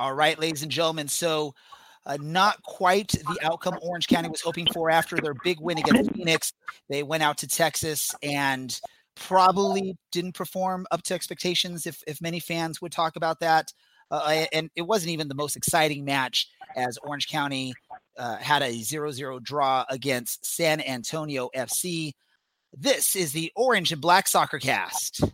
All right, ladies and gentlemen. So, uh, not quite the outcome Orange County was hoping for after their big win against Phoenix. They went out to Texas and probably didn't perform up to expectations. If if many fans would talk about that, uh, and it wasn't even the most exciting match as Orange County uh, had a 0-0 draw against San Antonio FC. This is the Orange and Black Soccer Cast.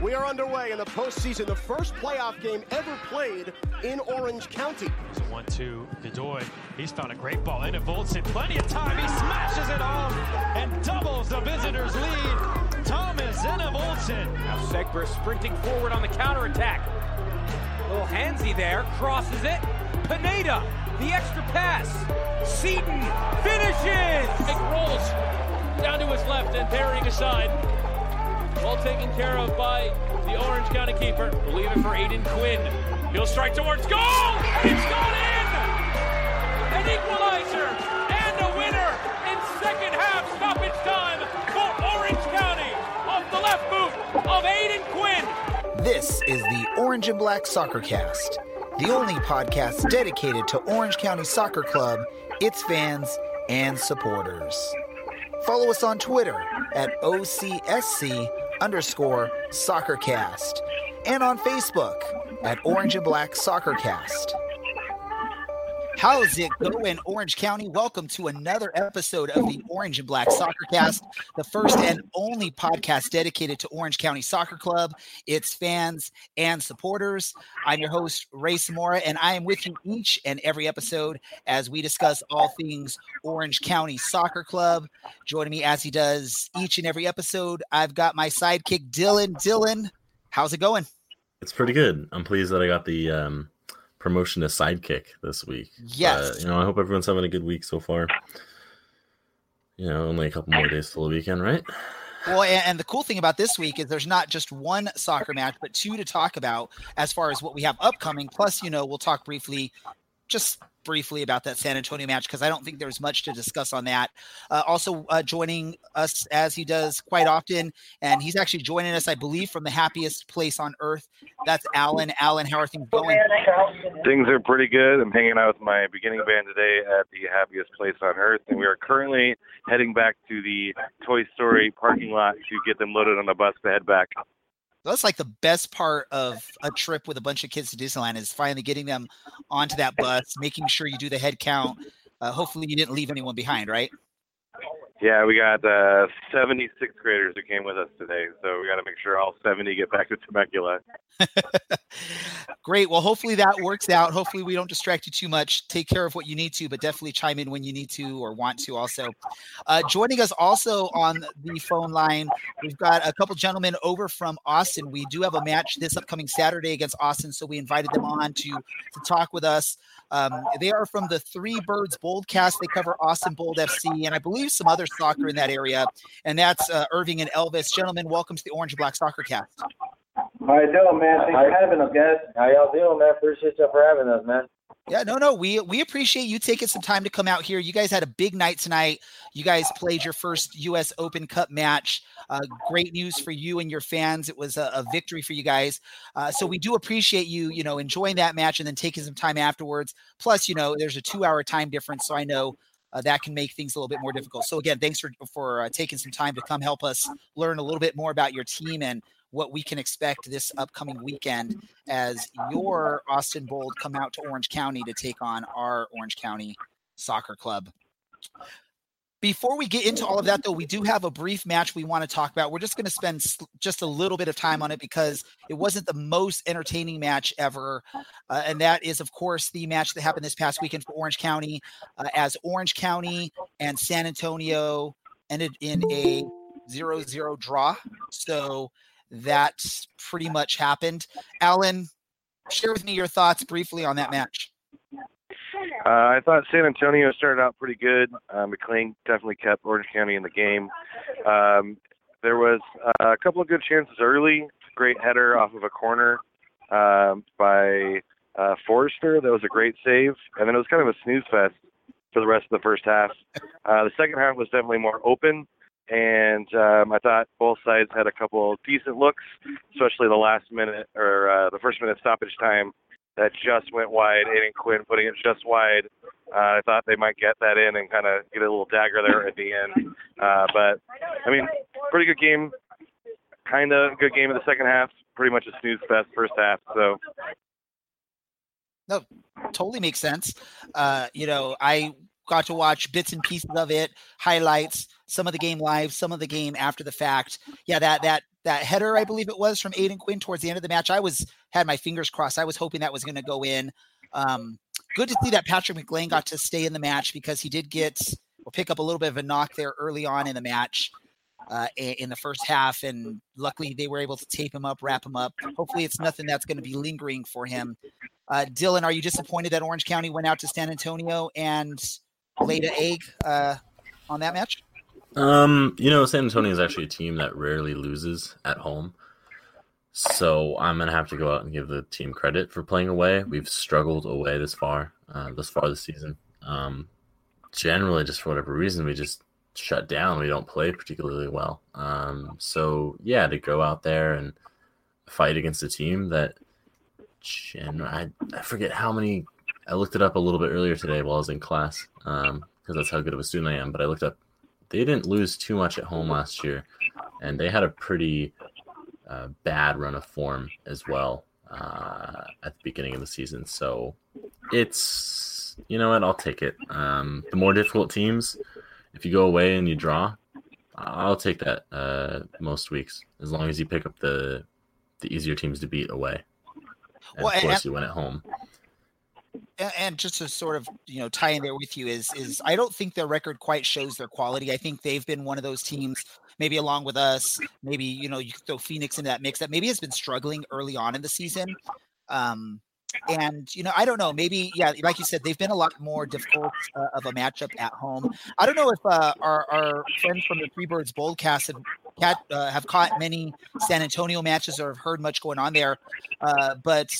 We are underway in the postseason, the first playoff game ever played in Orange County. It's a 1 2 Godoy. He's found a great ball in Voltson. Plenty of time. He smashes it home and doubles the visitors' lead. Thomas Enevoldsen. Now Segber sprinting forward on the counterattack. A little handsy there. Crosses it. Pineda. The extra pass. Seaton finishes. It rolls down to his left and parrying aside. Well taken care of by the Orange County keeper. Believe it for Aodhan Quinn. He'll strike towards goal. It's gone in. An equalizer and a winner in second half stoppage time for Orange County off the left boot of Aodhan Quinn. This is the Orange and Black Soccer Cast, the only podcast dedicated to Orange County Soccer Club, its fans, and supporters. Follow us on Twitter at OCSC underscore soccercast and on Facebook at Orange and Black Soccercast. How's it going, Orange County? Welcome to another episode of the Orange and Black Soccer Cast, the first and only podcast dedicated to Orange County Soccer Club, its fans and supporters. I'm your host, Ray Samora, and I am with you each and every episode as we discuss all things Orange County Soccer Club. Joining me as he does each and every episode, I've got my sidekick, Dylan. Dylan, how's it going? It's pretty good. I'm pleased that I got the um, promotion to sidekick this week. Yes. Uh, you know, I hope everyone's having a good week so far. You know, only a couple more days till the weekend, right? Well, and, the cool thing about this week is there's not just one soccer match, but two to talk about as far as what we have upcoming. Plus, you know, we'll talk briefly just briefly about that San Antonio match because I don't think there's much to discuss on that. Uh, also uh, joining us as he does quite often, and he's actually joining us, I believe, from the happiest place on earth. That's Alan. Alan, how are things going? Things are pretty good. I'm hanging out with my beginning band today at the happiest place on earth, and we are currently heading back to the Toy Story parking lot to get them loaded on the bus to head back that's like the best part of a trip with a bunch of kids to Disneyland is finally getting them onto that bus, making sure you do the head count. Uh, hopefully, you didn't leave anyone behind, right? Yeah, we got uh, 70 sixth graders who came with us today, so we got to make sure all 70 get back to Temecula. Great. Well, hopefully that works out. Hopefully we don't distract you too much. Take care of what you need to, but definitely chime in when you need to or want to. Also, uh, joining us also on the phone line, we've got a couple gentlemen over from Austin. We do have a match this upcoming Saturday against Austin, so we invited them on to to talk with us. Um, they are from the Three Birds Boldcast. They cover Austin Bold FC and I believe some other soccer in that area. And that's uh, Irving and Elvis. Gentlemen, welcome to the Orange and Black Soccer Cast. How you doing, man? Thanks for having us, guys. How y'all doing, man? Appreciate you for having us, man. Yeah, no, no. We we appreciate you taking some time to come out here. You guys had a big night tonight. You guys played your first U.S. Open Cup match. Uh, great news for you and your fans. It was a, a victory for you guys. Uh, so we do appreciate you, you know, enjoying that match and then taking some time afterwards. Plus, you know, there's a two-hour time difference, so I know uh, that can make things a little bit more difficult. So again, thanks for for uh, taking some time to come help us learn a little bit more about your team and what we can expect this upcoming weekend as your Austin Bold come out to Orange County to take on our Orange County Soccer Club. Before we get into all of that, though, we do have a brief match we want to talk about. We're just going to spend just a little bit of time on it because it wasn't the most entertaining match ever. Uh, and that is, of course, the match that happened this past weekend for Orange County uh, as Orange County and San Antonio ended in a 0 0 draw. So that pretty much happened. Alan, share with me your thoughts briefly on that match. Uh, I thought San Antonio started out pretty good. Uh, McLean definitely kept Orange County in the game. Um, there was uh, a couple of good chances early. Great header off of a corner um, by uh, Forrester. That was a great save. And then it was kind of a snooze fest for the rest of the first half. Uh, the second half was definitely more open and um, I thought both sides had a couple decent looks, especially the last minute or uh, the first minute stoppage time that just went wide. Aodhan Quinn putting it just wide. Uh, I thought they might get that in and kind of get a little dagger there at the end. Uh, but I mean, pretty good game. Kind of good game in the second half. Pretty much a snooze fest first half. So no, totally makes sense. Uh, you know, I got to watch bits and pieces of it, highlights, some of the game live, some of the game after the fact. Yeah, that that that header, I believe it was from Aodhan Quinn towards the end of the match. I was had my fingers crossed. I was hoping that was going to go in. Um, good to see that Patrick McLean got to stay in the match because he did get or pick up a little bit of a knock there early on in the match. Uh, in the first half, and luckily they were able to tape him up, wrap him up. Hopefully, it's nothing that's going to be lingering for him. Uh, Dylan, are you disappointed that Orange County went out to San Antonio and laid an egg uh, on that match? Um, you know, San Antonio is actually a team that rarely loses at home. So I'm gonna have to go out and give the team credit for playing away. We've struggled away this far, uh, this far this season. Um, generally, just for whatever reason, we just shut down. We don't play particularly well. Um, so yeah, to go out there and fight against a team that, gen- I, I forget how many. I looked it up a little bit earlier today while I was in class because um, that's how good of a student I am. But I looked up they didn't lose too much at home last year, and they had a pretty uh, bad run of form as well uh, at the beginning of the season. So it's you know what I'll take it. Um, the more difficult teams, if you go away and you draw, I'll take that uh, most weeks as long as you pick up the the easier teams to beat away. And well, of course, and, you win at home and just to sort of you know tie in there with you is is I don't think their record quite shows their quality. I think they've been one of those teams, maybe along with us, maybe you know you throw Phoenix into that mix that maybe has been struggling early on in the season. Um, and you know, I don't know. Maybe, yeah, like you said, they've been a lot more difficult uh, of a matchup at home. I don't know if uh, our, our friends from the Three Birds Boldcast have, uh, have caught many San Antonio matches or have heard much going on there. Uh, but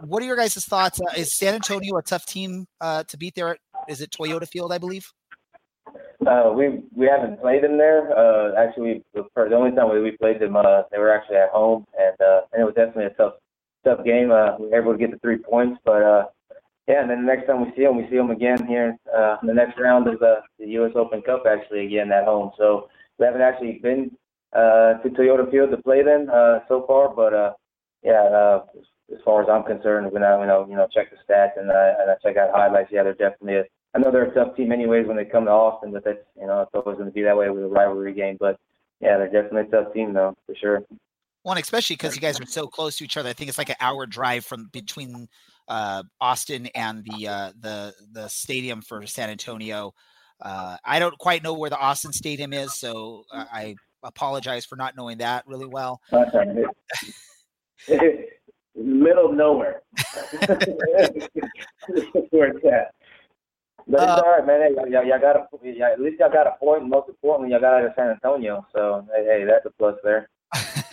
what are your guys' thoughts? Uh, is San Antonio a tough team uh, to beat there? Is it Toyota Field, I believe? we we haven't played them there. actually, the only time we, we played them, they were actually at home, and and it was definitely a tough tough game. Uh, we were able to get the three points, but uh, yeah, and then the next time we see them, we see them again here uh, in the next round of the, the U.S. Open Cup actually again at home. So we haven't actually been uh, to Toyota Field to play them uh, so far, but uh, yeah, uh, as far as I'm concerned, when I you know you know check the stats and I, and I check out highlights, yeah, they're definitely. A, I know they're a tough team anyways when they come to Austin, but that's you know it's always going to be that way with a rivalry game. But yeah, they're definitely a tough team though for sure. One, especially because you guys are so close to each other. I think it's like an hour drive from between uh, Austin and the uh, the the stadium for San Antonio. Uh, I don't quite know where the Austin Stadium is, so I apologize for not knowing that really well. Middle of nowhere. where it's at. But it's uh, all right, man. Hey, y'all, y'all got a, y'all, at least y'all got a point. Most importantly, y'all got it at San Antonio. So hey, hey, that's a plus there.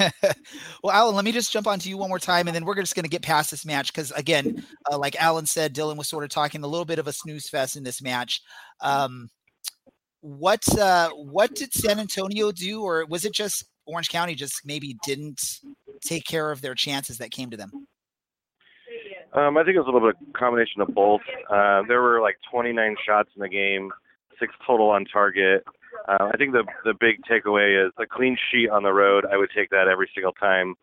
well, Alan, let me just jump onto you one more time, and then we're just going to get past this match because, again, uh, like Alan said, Dylan was sort of talking a little bit of a snooze fest in this match. Um, what uh, what did San Antonio do, or was it just Orange County just maybe didn't take care of their chances that came to them? Um, I think it was a little bit of a combination of both. Uh, there were like 29 shots in the game, six total on target. Uh, I think the the big takeaway is a clean sheet on the road. I would take that every single time,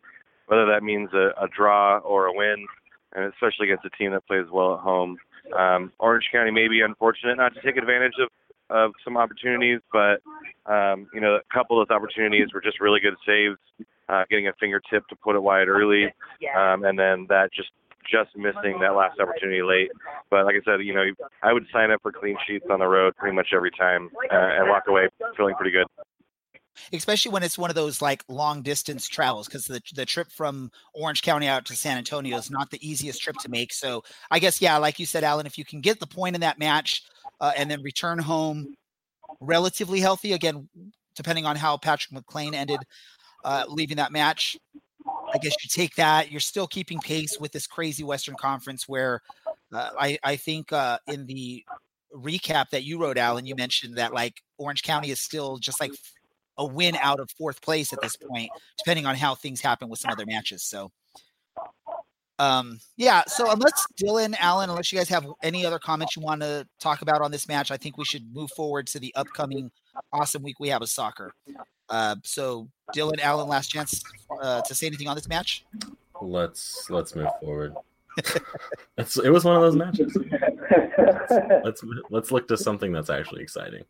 whether that means a, a draw or a win, and especially against a team that plays well at home. Um, Orange County may be unfortunate not to take advantage of of some opportunities, but um, you know, a couple of those opportunities were just really good saves, uh, getting a fingertip to put it wide early, um, and then that just just missing that last opportunity late. But like I said, you know, I would sign up for clean sheets on the road pretty much every time uh, and walk away feeling pretty good especially when it's one of those like long distance travels because the, the trip from orange county out to san antonio is not the easiest trip to make so i guess yeah like you said alan if you can get the point in that match uh, and then return home relatively healthy again depending on how patrick mclean ended uh, leaving that match I guess you take that. You're still keeping pace with this crazy Western Conference where uh, I, I think uh, in the recap that you wrote, Alan, you mentioned that like Orange County is still just like a win out of fourth place at this point, depending on how things happen with some other matches. So, Um, yeah. So unless Dylan, Alan, unless you guys have any other comments you want to talk about on this match, I think we should move forward to the upcoming awesome week we have of soccer. Uh, so Dylan, Allen, last chance uh, to say anything on this match. Let's let's move forward. it's, it was one of those matches. let's let's look to something that's actually exciting.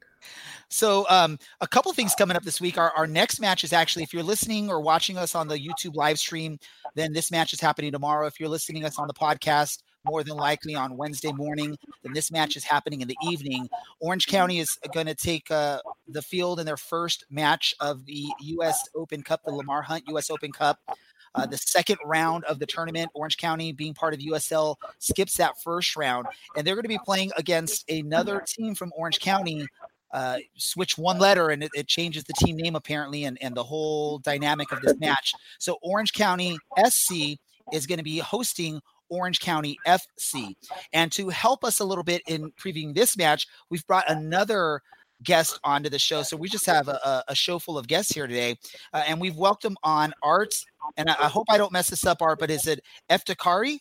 So, um, a couple things coming up this week. Our, our next match is actually, if you're listening or watching us on the YouTube live stream, then this match is happening tomorrow. If you're listening us on the podcast, more than likely on Wednesday morning, then this match is happening in the evening. Orange County is going to take uh, the field in their first match of the U.S. Open Cup, the Lamar Hunt U.S. Open Cup. Uh, the second round of the tournament, Orange County being part of USL skips that first round, and they're going to be playing against another team from Orange County. Uh, switch one letter and it, it, changes the team name apparently, and, and the whole dynamic of this match. So Orange County SC is going to be hosting Orange County FC. And to help us a little bit in previewing this match, we've brought another guest onto the show. So we just have a, a show full of guests here today, uh, and we've welcomed on Art. And I, I, hope I don't mess this up, Art, but is it Eftekari?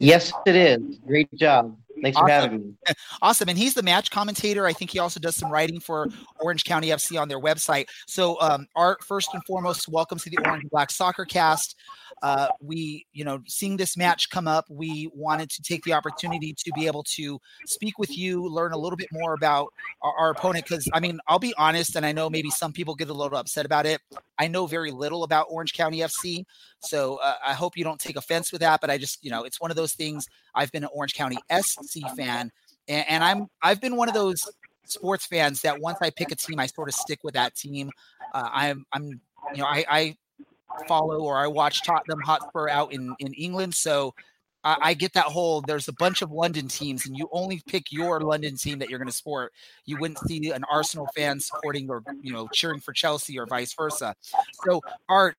Yes, it is. Great job. Thanks awesome. for having me. Awesome. And he's the match commentator. I think he also does some writing for Orange County FC on their website. So, um, Art, first and foremost, welcome to the Orange Black Soccer Cast uh, we, you know, seeing this match come up, we wanted to take the opportunity to be able to speak with you, learn a little bit more about our, our opponent. Because, I mean, I'll be honest, and I know maybe some people get a little upset about it. I know very little about Orange County FC. So uh, I hope you don't take offense with that. But I just, you know, it's one of those things. I've been an Orange County SC fan, and, and I'm, I've been one of those sports fans that once I pick a team, I sort of stick with that team. Uh, I'm, I'm, you know, I, I follow or I watch Tottenham Hotspur out in in England, so I, I, get that whole. There's a bunch of London teams, and you only pick your London team that you're going to support. You wouldn't see an Arsenal fan supporting or you know cheering for Chelsea or vice versa. So Art,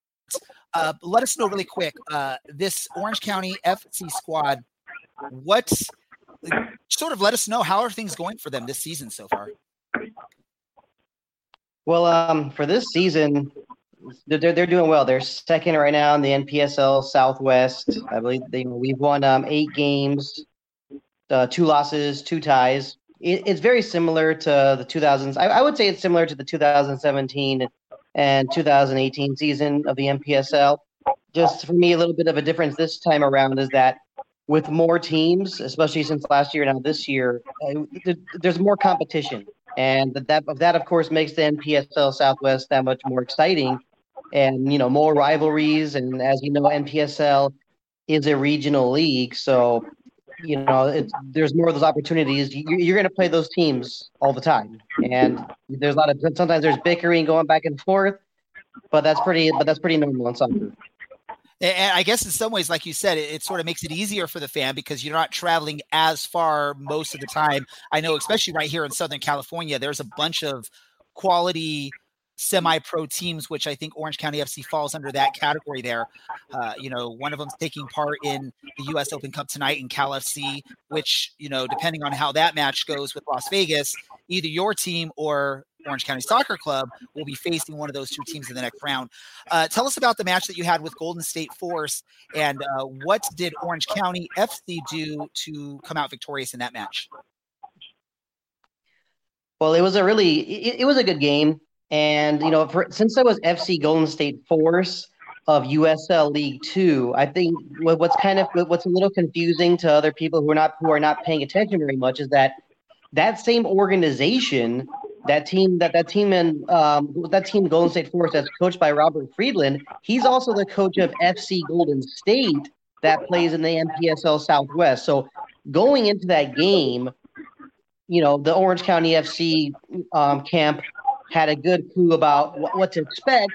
uh, let us know really quick. Uh, this Orange County FC squad, what's sort of let us know how are things going for them this season so far? Well, um, for this season, they're, they're doing well. They're second right now in the NPSL Southwest. I believe they we've won um, eight games, uh, two losses, two ties. It, it's very similar to the 2000s. I, I, would say it's similar to the 2017 and 2018 season of the NPSL. Just for me, a little bit of a difference this time around is that with more teams, especially since last year and now this year, uh, there's more competition. And that, that, of course, makes the NPSL Southwest that much more exciting and you know more rivalries. And as you know, NPSL is a regional league, so you know there's more of those opportunities. You, you're going to play those teams all the time, and there's a lot of sometimes there's bickering going back and forth, but that's pretty. But that's pretty normal in soccer. And I guess in some ways, like you said, it, it, sort of makes it easier for the fan because you're not traveling as far most of the time. I know, especially right here in Southern California, there's a bunch of quality semi-pro teams, which I think Orange County FC falls under that category. There, uh, you know, one of them's taking part in the U.S. Open Cup tonight in Cal FC, which you know, depending on how that match goes with Las Vegas, either your team or Orange County Soccer Club will be facing one of those two teams in the next round. Uh, tell us about the match that you had with Golden State Force, and uh, what did Orange County FC do to come out victorious in that match? Well, it was a really it, it was a good game. And you know, for, since I was FC Golden State Force of USL League Two, I think what's kind of what's a little confusing to other people who are not who are not paying attention very much is that that same organization, that team that that team in um, that team Golden State Force that's coached by Robert Friedland, he's also the coach of FC Golden State that plays in the NPSL Southwest. So going into that game, you know, the Orange County FC um, camp had a good clue about what, what to expect,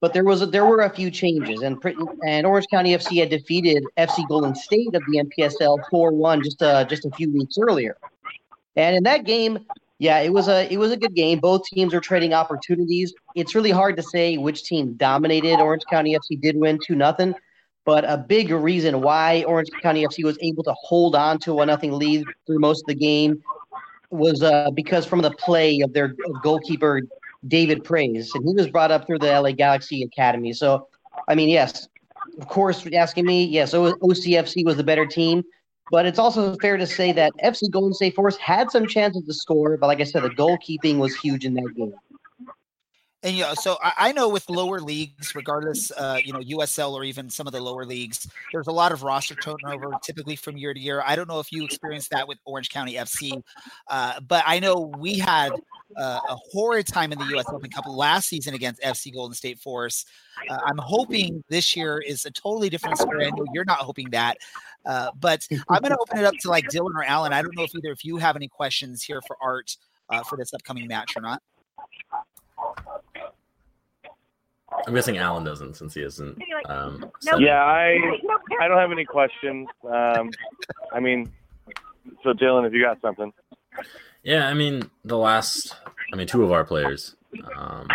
but there was a, there were a few changes, and and Orange County FC had defeated FC Golden State of the NPSL four one just uh, just a few weeks earlier, and in that game, yeah, it was a it was a good game. Both teams are trading opportunities. It's really hard to say which team dominated. Orange County FC did win two nothing, but a big reason why Orange County FC was able to hold on to a nothing lead through most of the game was uh, because from the play of their goalkeeper David Praise, and he was brought up through the LA Galaxy Academy. So, I mean, yes, of course, asking me, yes, OCFC was the better team. But it's also fair to say that FC Golden State Force had some chances to score, but like I said, the goalkeeping was huge in that game. And you know, so I, I know with lower leagues, regardless, uh, you know, USL or even some of the lower leagues, there's a lot of roster turnover typically from year to year. I don't know if you experienced that with Orange County FC, uh, but I know we had uh, a horrid time in the U.S. Open Cup last season against FC Golden State Force. Uh, I'm hoping this year is a totally different story. I know you're not hoping that, uh, but I'm going to open it up to like Dylan or Alan. I don't know if either of you have any questions here for Art uh, for this upcoming match or not. I'm guessing Alan doesn't since he isn't. Um, yeah, I I don't have any questions. Um, I mean, so Dylan, if you got something. Yeah, I mean the last, I mean two of our players um,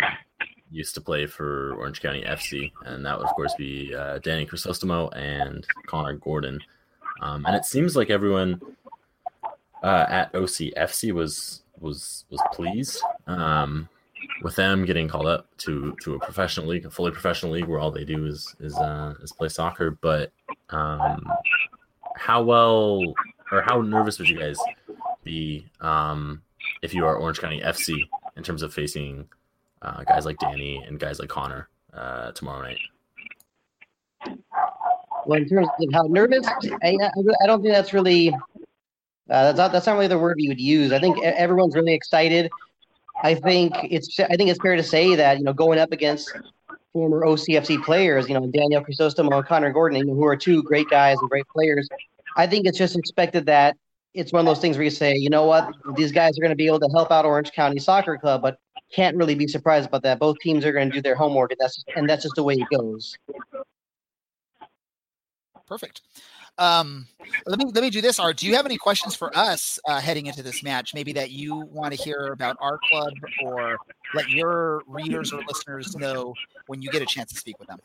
used to play for Orange County FC, and that would of course be uh, Danny Crisostomo and Connor Gordon. Um, and it seems like everyone uh, at OCFC was was was pleased. Um, with them getting called up to to a professional league, a fully professional league where all they do is is uh, is play soccer. But um, how well or how nervous would you guys be um, if you are Orange County FC in terms of facing uh, guys like Danny and guys like Connor uh, tomorrow night? Well, in terms of how nervous, I, I don't think that's really uh, that's not that's not really the word you would use. I think everyone's really excited. I think it's I think it's fair to say that you know going up against former OCFC players, you know Daniel Crisostomo and Connor Gordon, who are two great guys and great players. I think it's just expected that it's one of those things where you say, you know what, these guys are going to be able to help out Orange County Soccer Club, but can't really be surprised about that. Both teams are going to do their homework, and that's and that's just the way it goes. Perfect. Um, let me let me do this. Art, do you have any questions for us uh, heading into this match? Maybe that you want to hear about our club, or let your readers or listeners know when you get a chance to speak with them.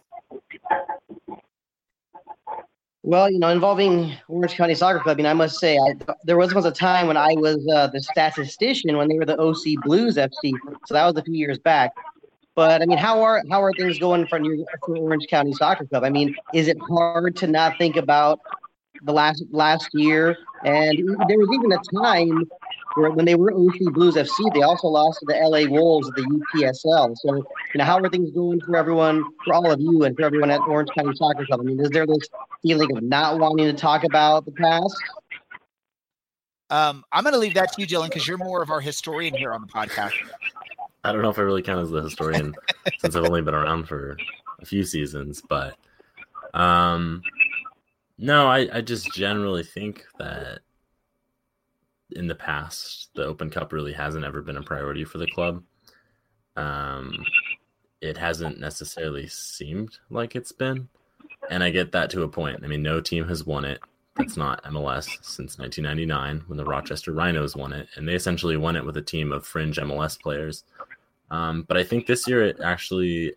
Well, you know, involving Orange County Soccer Club, I mean, I must say, I, there was once a time when I was uh, the statistician when they were the OC Blues FC. So that was a few years back. But I mean, how are how are things going for, your, for Orange County Soccer Club? I mean, is it hard to not think about the last last year, and there was even a time where when they were OC Blues FC, they also lost to the LA Wolves of the UPSL. So, you know, how are things going for everyone, for all of you, and for everyone at Orange County Soccer Club? I mean, is there this feeling of not wanting to talk about the past? Um, I'm going to leave that to you, Dylan, because you're more of our historian here on the podcast. I don't know if I really count as the historian since I've only been around for a few seasons, but um, no, I, I just generally think that in the past, the Open Cup really hasn't ever been a priority for the club. Um, it hasn't necessarily seemed like it's been. And I get that to a point. I mean, no team has won it that's not MLS since 1999 when the Rochester Rhinos won it. And they essentially won it with a team of fringe MLS players. Um, but I think this year it actually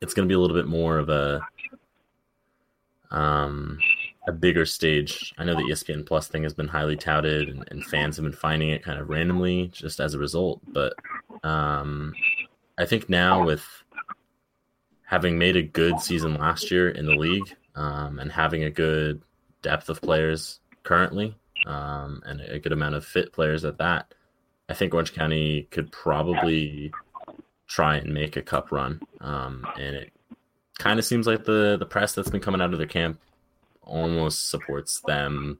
it's going to be a little bit more of a um, a bigger stage. I know the ESPN Plus thing has been highly touted, and, and fans have been finding it kind of randomly just as a result. But um, I think now with having made a good season last year in the league um, and having a good depth of players currently um, and a good amount of fit players at that, I think Orange County could probably try and make a cup run. Um, and it kind of seems like the the press that's been coming out of their camp almost supports them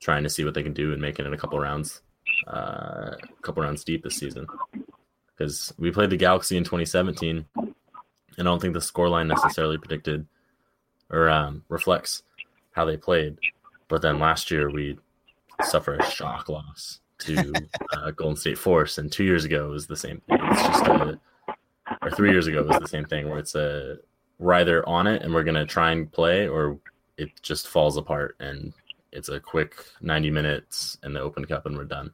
trying to see what they can do and making it a couple rounds, uh, a couple rounds deep this season. Because we played the Galaxy in 2017, and I don't think the scoreline necessarily predicted or um, reflects how they played. But then last year we suffered a shock loss to uh, Golden State Force, and two years ago was the same thing. It's just a, or three years ago was the same thing where it's a we're either on it and we're gonna try and play, or it just falls apart and it's a quick 90 minutes in the Open Cup and we're done.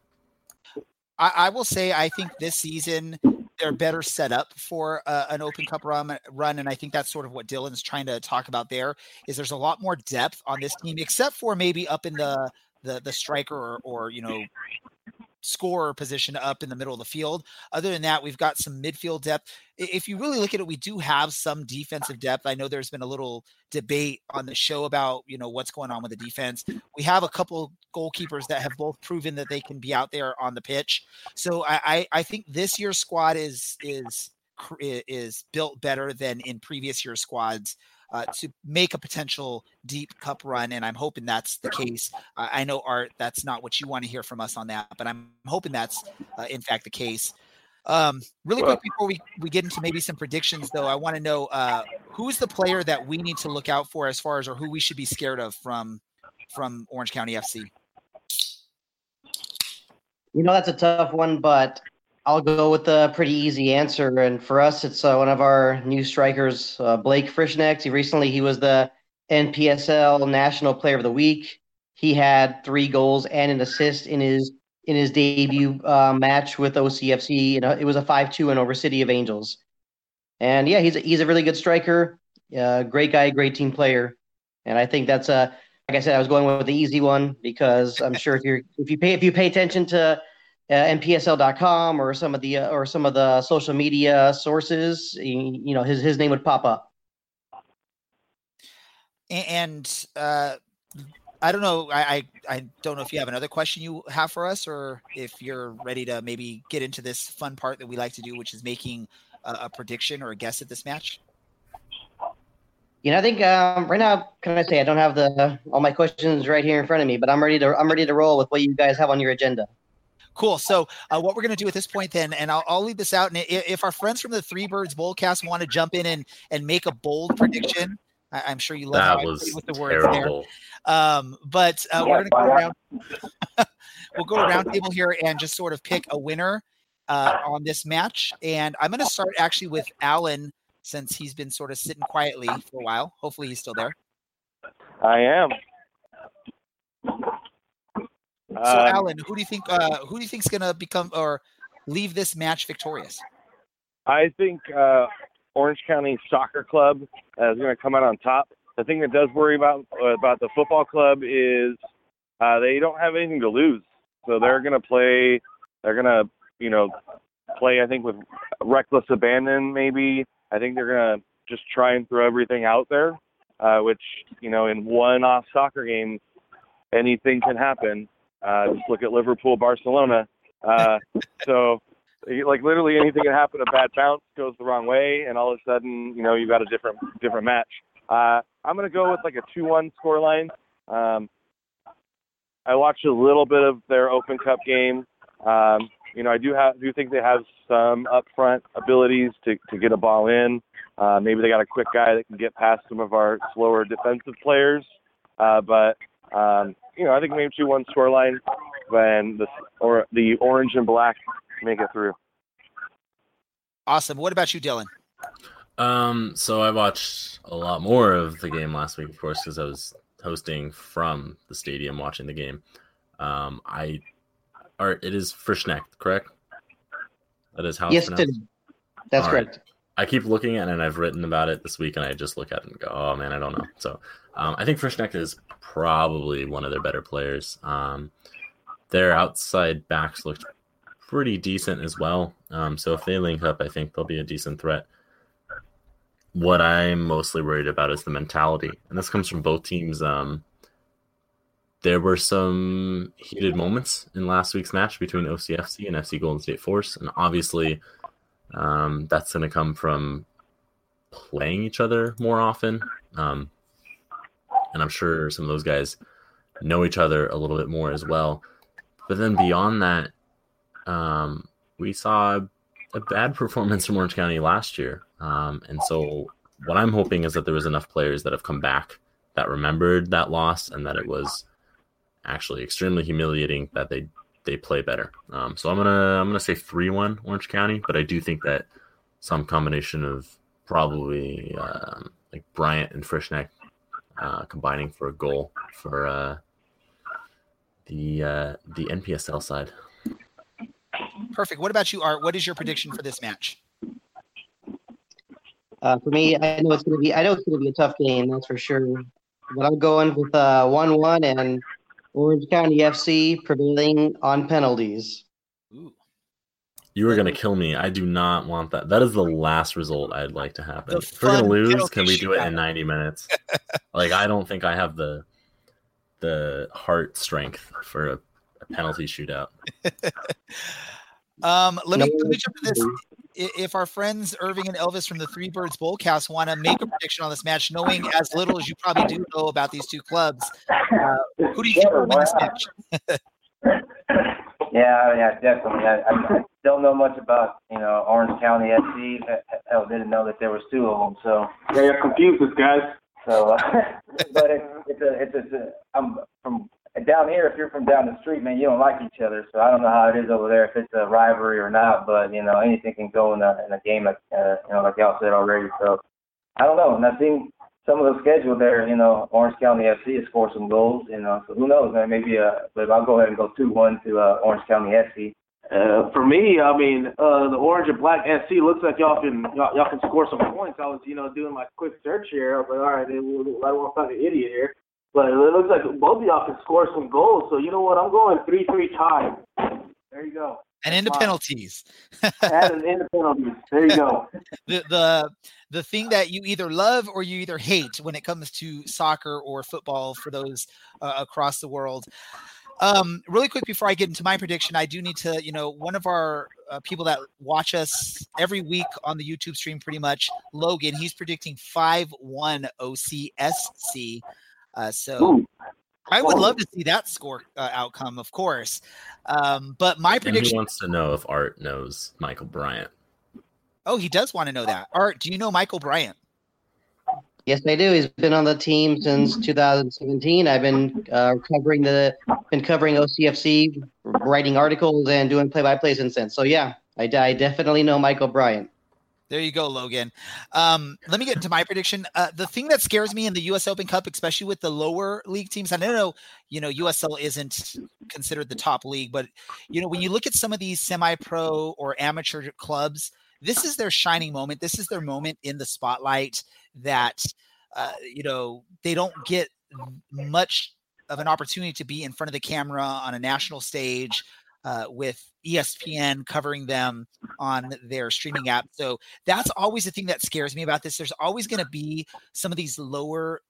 I, I will say I think this season they're better set up for uh, an Open Cup run, run, and I think that's sort of what Dylan's trying to talk about. There is there's a lot more depth on this team, except for maybe up in the the the striker or, or you know scorer position up in the middle of the field. Other than that, we've got some midfield depth. If you really look at it, we do have some defensive depth. I know there's been a little debate on the show about you know what's going on with the defense. We have a couple goalkeepers that have both proven that they can be out there on the pitch. So I I, I think this year's squad is is is built better than in previous year squads uh, to make a potential deep cup run. And I'm hoping that's the case. Uh, I know, Art, that's not what you want to hear from us on that, but I'm hoping that's uh, in fact the case. Um, really quick before we, we get into maybe some predictions, though, I want to know uh, who's the player that we need to look out for as far as or who we should be scared of from from Orange County FC. You know, that's a tough one, but I'll go with a pretty easy answer, and for us, it's uh, one of our new strikers, uh, Blake Frischknecht. He recently he was the NPSL National Player of the Week. He had three goals and an assist in his in his debut uh, match with OCFC. And it was a five-two in over City of Angels. And yeah, he's a, he's a really good striker, uh, great guy, great team player. And I think that's a like I said, I was going with the easy one because I'm sure if you if you pay if you pay attention to uh, npsl.com or some of the uh, or some of the social media sources you, you know his his name would pop up and uh i don't know I, I i don't know if you have another question you have for us or if you're ready to maybe get into this fun part that we like to do which is making a, a prediction or a guess at this match you know, I think um, right now, can I say I don't have the all my questions right here in front of me, but I'm ready to I'm ready to roll with what you guys have on your agenda. Cool. So, uh, what we're going to do at this point, then, and I'll, I'll leave this out. And if our friends from the Three Birds Boldcast want to jump in and and make a bold prediction, I, am sure you love that how was I with the words terrible. there. Um, but uh, we're going to go around. we'll go around table here and just sort of pick a winner uh, on this match. And I'm going to start actually with Alan since he's been sort of sitting quietly for a while. Hopefully, he's still there. I am. So, um, Alan, who do you think? Uh, who do you think's going to become or leave this match victorious? I think uh, Orange County Soccer Club is going to come out on top. The thing that does worry about uh, about the football club is uh, they don't have anything to lose, so they're going to play. They're going to, you know, play. I think with reckless abandon. Maybe I think they're going to just try and throw everything out there, uh, which you know, in one-off soccer games, anything can happen. Uh, just look at Liverpool, Barcelona. Uh, so, like literally anything can happen. A bad bounce goes the wrong way, and all of a sudden, you know, you've got a different different match. Uh, I'm gonna go with like a two-one scoreline. Um, I watched a little bit of their Open Cup game. Um, you know, I do have do think they have some upfront abilities to to get a ball in. Uh, maybe they got a quick guy that can get past some of our slower defensive players. Uh, but um, you know, I think maybe two one scoreline when the or the orange and black make it through. Awesome. What about you, Dylan? Um, so I watched a lot more of the game last week, of course, because I was hosting from the stadium watching the game. Um, I are it is Frischneck, correct? That is how yes, that's All correct. Right. I keep looking at it and I've written about it this week and I just look at it and go, oh man, I don't know. So um, I think Frischneck is probably one of their better players. Um, their outside backs looked pretty decent as well. Um, so if they link up, I think they'll be a decent threat. What I'm mostly worried about is the mentality, and this comes from both teams. Um, there were some heated moments in last week's match between OCFC and FC Golden State Force, and obviously um, that's going to come from playing each other more often. Um, and I'm sure some of those guys know each other a little bit more as well. But then beyond that, um, we saw a bad performance from Orange County last year. Um, and so what I'm hoping is that there was enough players that have come back that remembered that loss and that it was actually extremely humiliating that they they play better. Um, so I'm gonna I'm gonna say three one Orange County, but I do think that some combination of probably um, like Bryant and Frischknecht uh, combining for a goal for uh, the uh, the NPSL side. Perfect. What about you, Art? What is your prediction for this match? Uh, for me, I know it's gonna be I know it's gonna be a tough game, that's for sure. But I'm going with uh, one one and Orange County FC prevailing on penalties. You were gonna kill me. I do not want that. That is the last result I'd like to happen. The If we're gonna lose, can we do it in 90 minutes? like I don't think I have the the heart strength for a, a penalty shootout. Um, let me, No, let me jump to this. If our friends Irving and Elvis from the Three Birds Boldcast want to make a prediction on this match, knowing as little as you probably do know about these two clubs, uh, who do you think will win this match? Yeah, yeah, definitely. I, I, I don't know much about you know Orange County FC. Hell, didn't know that there was two of them. So Yeah, you're confused, guys. So, uh, but it's it's a it's a, it's a I'm from down here. If you're from down the street, man, you don't like each other. So I don't know how it is over there if it's a rivalry or not. But you know, anything can go in a in a game like uh, you know like y'all said already. So I don't know. And I've seen some of the schedule there. You know, Orange County FC has scored some goals. You know, so who knows, man? Maybe uh, but I'll go ahead and go two one to uh, Orange County FC. Uh, for me, I mean, uh, the orange and black SC looks like y'all can y'all, y'all can score some points. I was, you know, doing my quick search here. I was like, all right, I don't want to sound like an idiot here, but it looks like both of y'all can score some goals. So you know what? I'm going three three tie. There you go. And into Wow. penalties. Add an in the penalties. There you go. the the the thing that you either love or you either hate when it comes to soccer or football for those uh, across the world. Um, really quick before I get into my prediction, I do need to, you know, one of our uh, people that watch us every week on the YouTube stream, pretty much, Logan. He's predicting five one OCSC. Uh, so Ooh. I would love to see that score uh, outcome, of course. Um, but my And he prediction. wants to know if Art knows Michael Bryant. Oh, he does want to know that. Art, do you know Michael Bryant? Yes, I do. He's been on the team since 2017. I've been uh, covering the been covering OCFC, writing articles and doing play-by-play since then. So yeah, I, I definitely know Michael Bryant. There you go, Logan. Um, let me get into my prediction. Uh, the thing that scares me in the U.S. Open Cup, especially with the lower league teams, I don't know, you know, USL isn't considered the top league, but you know, when you look at some of these semi-pro or amateur clubs, this is their shining moment. This is their moment in the spotlight that uh, you know they don't get much of an opportunity to be in front of the camera on a national stage uh, with ESPN covering them on their streaming app. So that's always the thing that scares me about this. There's always going to be some of these lower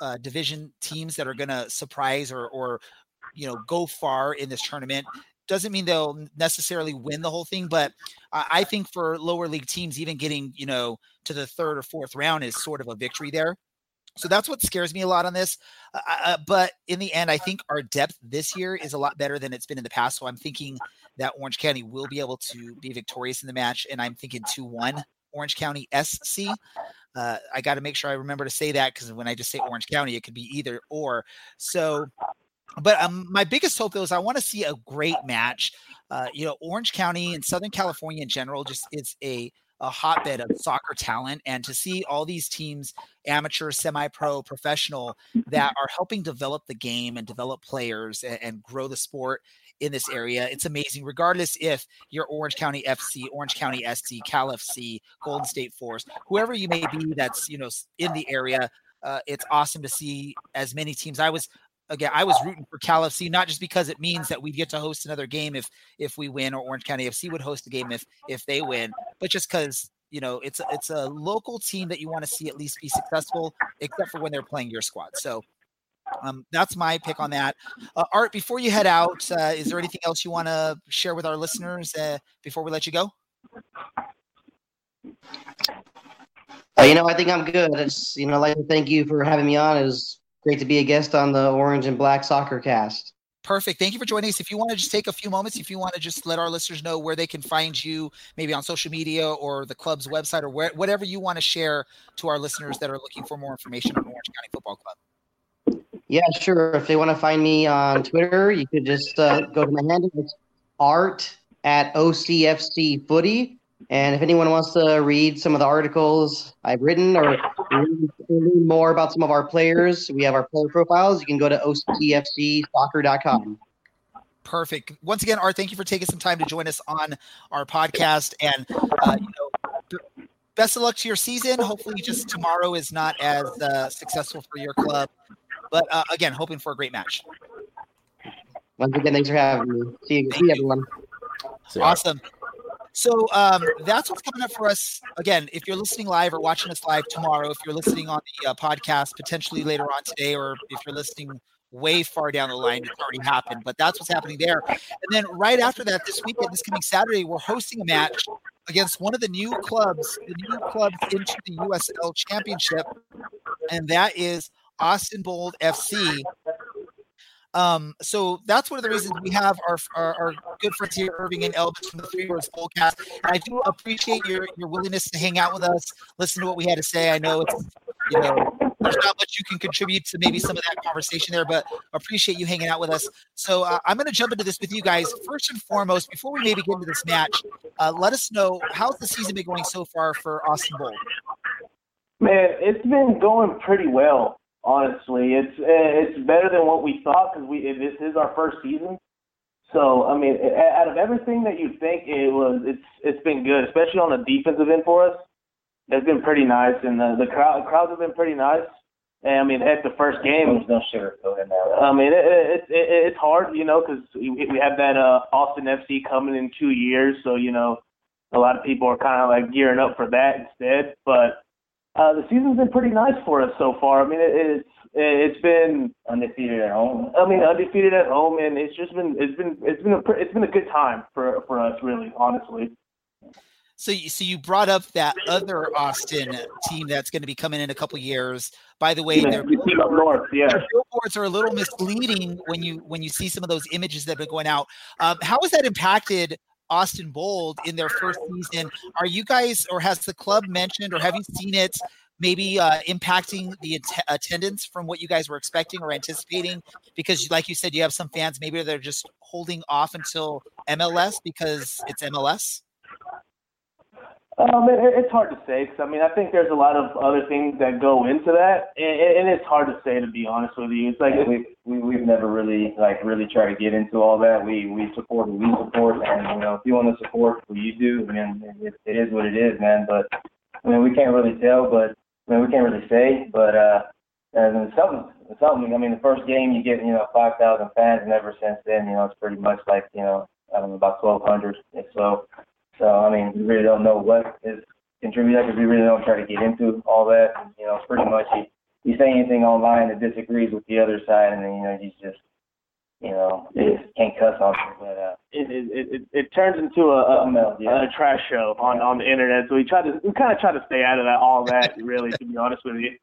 uh, division teams that are going to surprise or, or, you know, go far in this tournament. Doesn't mean they'll necessarily win the whole thing, but I think for lower league teams, even getting, you know, to the third or fourth round is sort of a victory there. So that's what scares me a lot on this. Uh, uh, but in the end, I think our depth this year is a lot better than it's been in the past. So I'm thinking that Orange County will be able to be victorious in the match. And I'm thinking 2 1 Orange County SC. Uh, I got to make sure I remember to say that because when I just say Orange County, it could be either or. So, but um, my biggest hope though is I want to see a great match. Uh, you know, Orange County and Southern California in general just is a a hotbed of soccer talent and to see all these teams amateur semi-pro professional that are helping develop the game and develop players and, and grow the sport in this area it's amazing regardless if you're orange county fc orange county sc cal fc golden state force whoever you may be that's you know in the area uh, it's awesome to see as many teams i was again i was rooting for cal fc not just because it means that we'd get to host another game if if we win or orange county fc would host a game if if they win but just because you know it's a, it's a local team that you want to see at least be successful except for when they're playing your squad so um, that's my pick on that uh, art before you head out uh, is there anything else you want to share with our listeners uh, before we let you go Uh, you know, I think I'm good. It's you know, like to thank you for having me on. It was great to be a guest on the Orange and Black Soccer Cast. Perfect. Thank you for joining us. If you want to just take a few moments, if you want to just let our listeners know where they can find you, maybe on social media or the club's website or where, whatever you want to share to our listeners that are looking for more information on Orange County Football Club. Yeah, sure. If they want to find me on Twitter, you could just uh, go to my handle. It's art at OCFC Footy. And if anyone wants to read some of the articles I've written or read read more about some of our players, we have our player profiles. You can go to OCFCsoccer.com. Perfect. Once again, Art, thank you for taking some time to join us on our podcast. And uh, you know, best of luck to your season. Hopefully, just tomorrow is not as uh, successful for your club. But uh, again, hoping for a great match. Once again, thanks for having me. See you, see everyone. So, Art, Awesome. So um, that's what's coming up for us. Again, if you're listening live or watching us live tomorrow, if you're listening on the uh, podcast potentially later on today, or if you're listening way far down the line, it's already happened. But that's what's happening there. And then right after that, this weekend, this coming Saturday, we're hosting a match against one of the new clubs, the new clubs into the USL Championship, and that is Austin Bold FC. Um, so that's one of the reasons we have our, our, our good friends here, Irving and Elvis from the Three Words Podcast. I do appreciate your your willingness to hang out with us, listen to what we had to say. I know it's you know there's not much you can contribute to maybe some of that conversation there, but appreciate you hanging out with us. So uh, I'm going to jump into this with you guys first and foremost. Before we maybe get into this match, uh, let us know how's the season been going so far for Austin Bold. Man, it's been going pretty well. Honestly, it's it's better than what we thought because we this is our first season. So I mean, out of everything that you think, it was it's it's been good, especially on the defensive end for us. It's been pretty nice, and the the crowd crowds have been pretty nice. And I mean, at the first game, There's no sugarcoating that. I mean, it, it, it, it's hard, you know, because we we have that uh, Austin FC coming in two years, so you know, a lot of people are kind of like gearing up for that instead. But uh, the season's been pretty nice for us so far. I mean, it, it's it's been undefeated at home. I mean, undefeated at home, and it's just been it's been it's been a pr- it's been a good time for for us, really, honestly. So, you, so you brought up that other Austin team that's going to be coming in a couple years. By the way, Yeah, their, we see up north, yeah. their billboards are a little misleading when you when you see some of those images that have been going out. Um, how has that impacted Austin Bold in their first season? Are you guys, or has the club mentioned, or have you seen it? Maybe uh, impacting the att- attendance from what you guys were expecting or anticipating, because, like you said, you have some fans maybe they're just holding off until MLS because it's MLS. Um, it, it's hard to say 'cause I mean I think there's a lot of other things that go into that, and, and it's hard to say to be honest with you. It's like Like we we we've never really like really tried to get into all that. We we support who we support, and you know if you want to support who you do, mean it, it is what it is, man. But I mean we can't really tell, but I mean we can't really say, but uh, and it's something something. I mean the first game you get you know five thousand fans, and ever since then you know it's pretty much like you know I don't know about twelve hundred. So so I mean we really don't know what is contributing because we really don't try to get into all that. You know pretty much you you say anything online that disagrees with the other side, and then you know you just you know you just can't cuss on it. But uh, it it, it, it it turns into a, a, else, yeah. a trash show on on the internet. So we try to we kind of try to stay out of that all that really to be honest with you.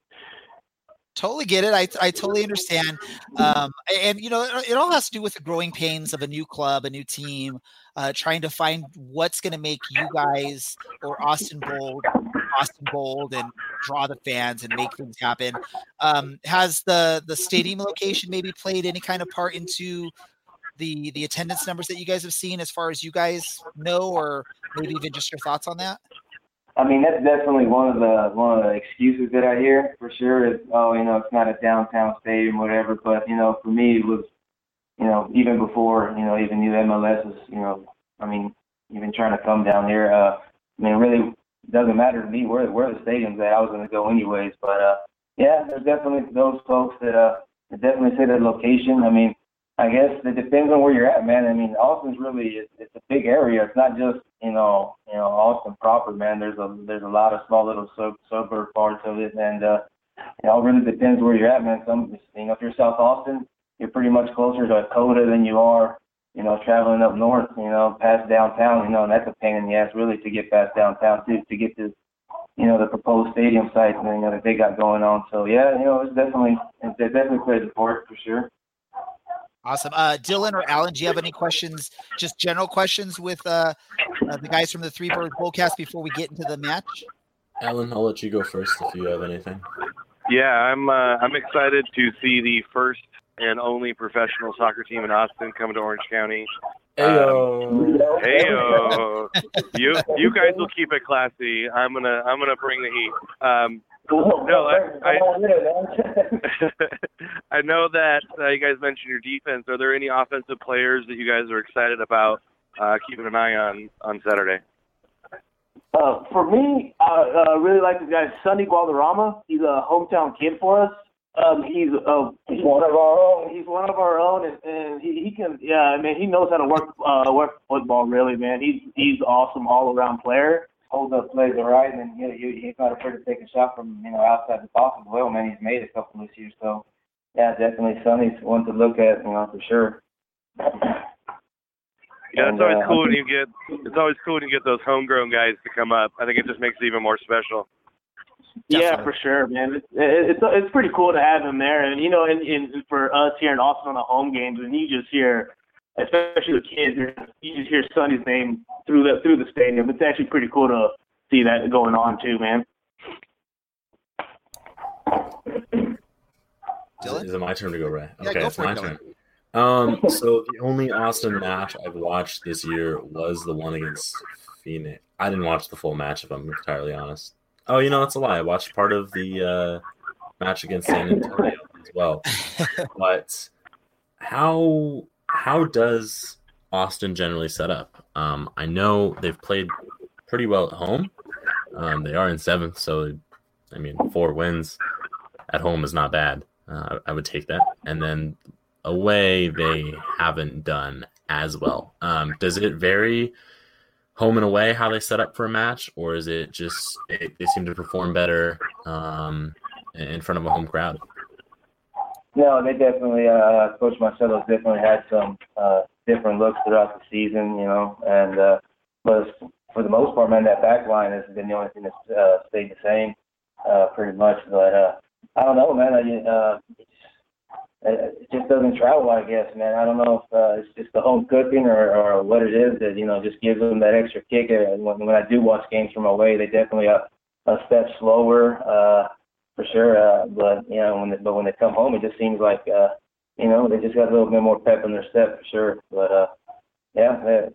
Totally get it. I, I totally understand. Um, and, you know, it, all has to do with the growing pains of a new club, a new team, uh, trying to find what's going to make you guys or Austin Bold, Austin Bold, and draw the fans and make things happen. Um, has the the stadium location maybe played any kind of part into the the attendance numbers that you guys have seen, as far as you guys know, or maybe even just your thoughts on that? I mean, that's definitely one of the one of the excuses that I hear for sure. Is oh, you know, it's not a downtown stadium, whatever. But you know, for me, it was, you know, even before you know, even new MLS was, you know, I mean, even trying to come down here. Uh, I mean, it really doesn't matter to me where where the stadium's at. I was going to go anyways. But uh, yeah, there's definitely those folks that uh, that definitely say the location. I mean, I guess it depends on where you're at, man. I mean, Austin's really it's, it's a big area. It's not just you know you know Austin proper, man. There's a there's a lot of small little sub suburb parts of it, and uh, it all really depends where you're at, man. Some you know if you're South Austin, you're pretty much closer to Dakota than you are you know traveling up north, you know past downtown. You know and that's a pain in the ass really to get past downtown too to get to you know the proposed stadium site you know that they got going on. So yeah, you know it's definitely it definitely plays a part for sure. Awesome. Uh, Dylan or Alan, do you have any questions, just general questions with uh, uh, the guys from the Three Bird Boldcast before we get into the match? Alan, I'll let you go first if you have anything. Yeah, I'm uh, I'm excited to see the first and only professional soccer team in Austin come to Orange County. Heyo. Heyo, you you guys will keep it classy. I'm gonna I'm gonna bring the heat. Um, no, I, I I know that uh, you guys mentioned your defense. Are there any offensive players that you guys are excited about uh, keeping an eye on on Saturday? Uh, for me, I uh, really like this guy, Sonny Guadarrama. He's a hometown kid for us. Um, he's uh, he, one of our own. He's one of our own, and, and he, he can. Yeah, I mean, he knows how to work uh, work football. Really, man. He's he's awesome all around player. Hold up plays are right, and you know, you, he's not afraid to take a shot from you know outside the box as well. Man, he's made a couple this year, so yeah, definitely Sonny's one to look at, you know, for sure. Yeah, it's always uh, cool when you get it's always cool when you get those homegrown guys to come up. I think it just makes it even more special. Yeah, for sure, man. It's, it's it's pretty cool to have him there, and you know, and, and for us here in Austin on the home games, and you just hear, especially the kids, you just hear Sonny's name through the through the stadium. It's actually pretty cool to see that going on too, man. Dylan? Is it my turn to go, Ray? Yeah, okay, go it's for it, my Dylan. turn. Um, so the only Austin match I've watched this year was the one against Phoenix. I didn't watch the full match, if I'm entirely honest. Oh, you know, that's a lie. I watched part of the uh, match against San Antonio as well. But how how does Austin generally set up? Um, I know they've played pretty well at home. Um, they are in seventh, so I mean, four wins at home is not bad. Uh, I would take that. And then away, they haven't done as well. Um, does it vary home and away how they set up for a match, or is it just they, they seem to perform better um, in front of a home crowd? No, they definitely. Uh, Coach Marcelo's definitely had some uh, different looks throughout the season, you know, and uh, but for the most part, man, that back line has been the only thing that's uh, stayed the same, uh, pretty much. But uh, I don't know, man. I, uh, it, just, doesn't travel, I guess, man. I don't know if uh, it's just the home cooking or, or what it is that you know just gives them that extra kick. And when, when I do watch games from away, they definitely a, a step slower. Uh, for sure. Uh, but you know, when they, but when they come home, it just seems like uh, you know they just got a little bit more pep in their step for sure. But uh, yeah, they,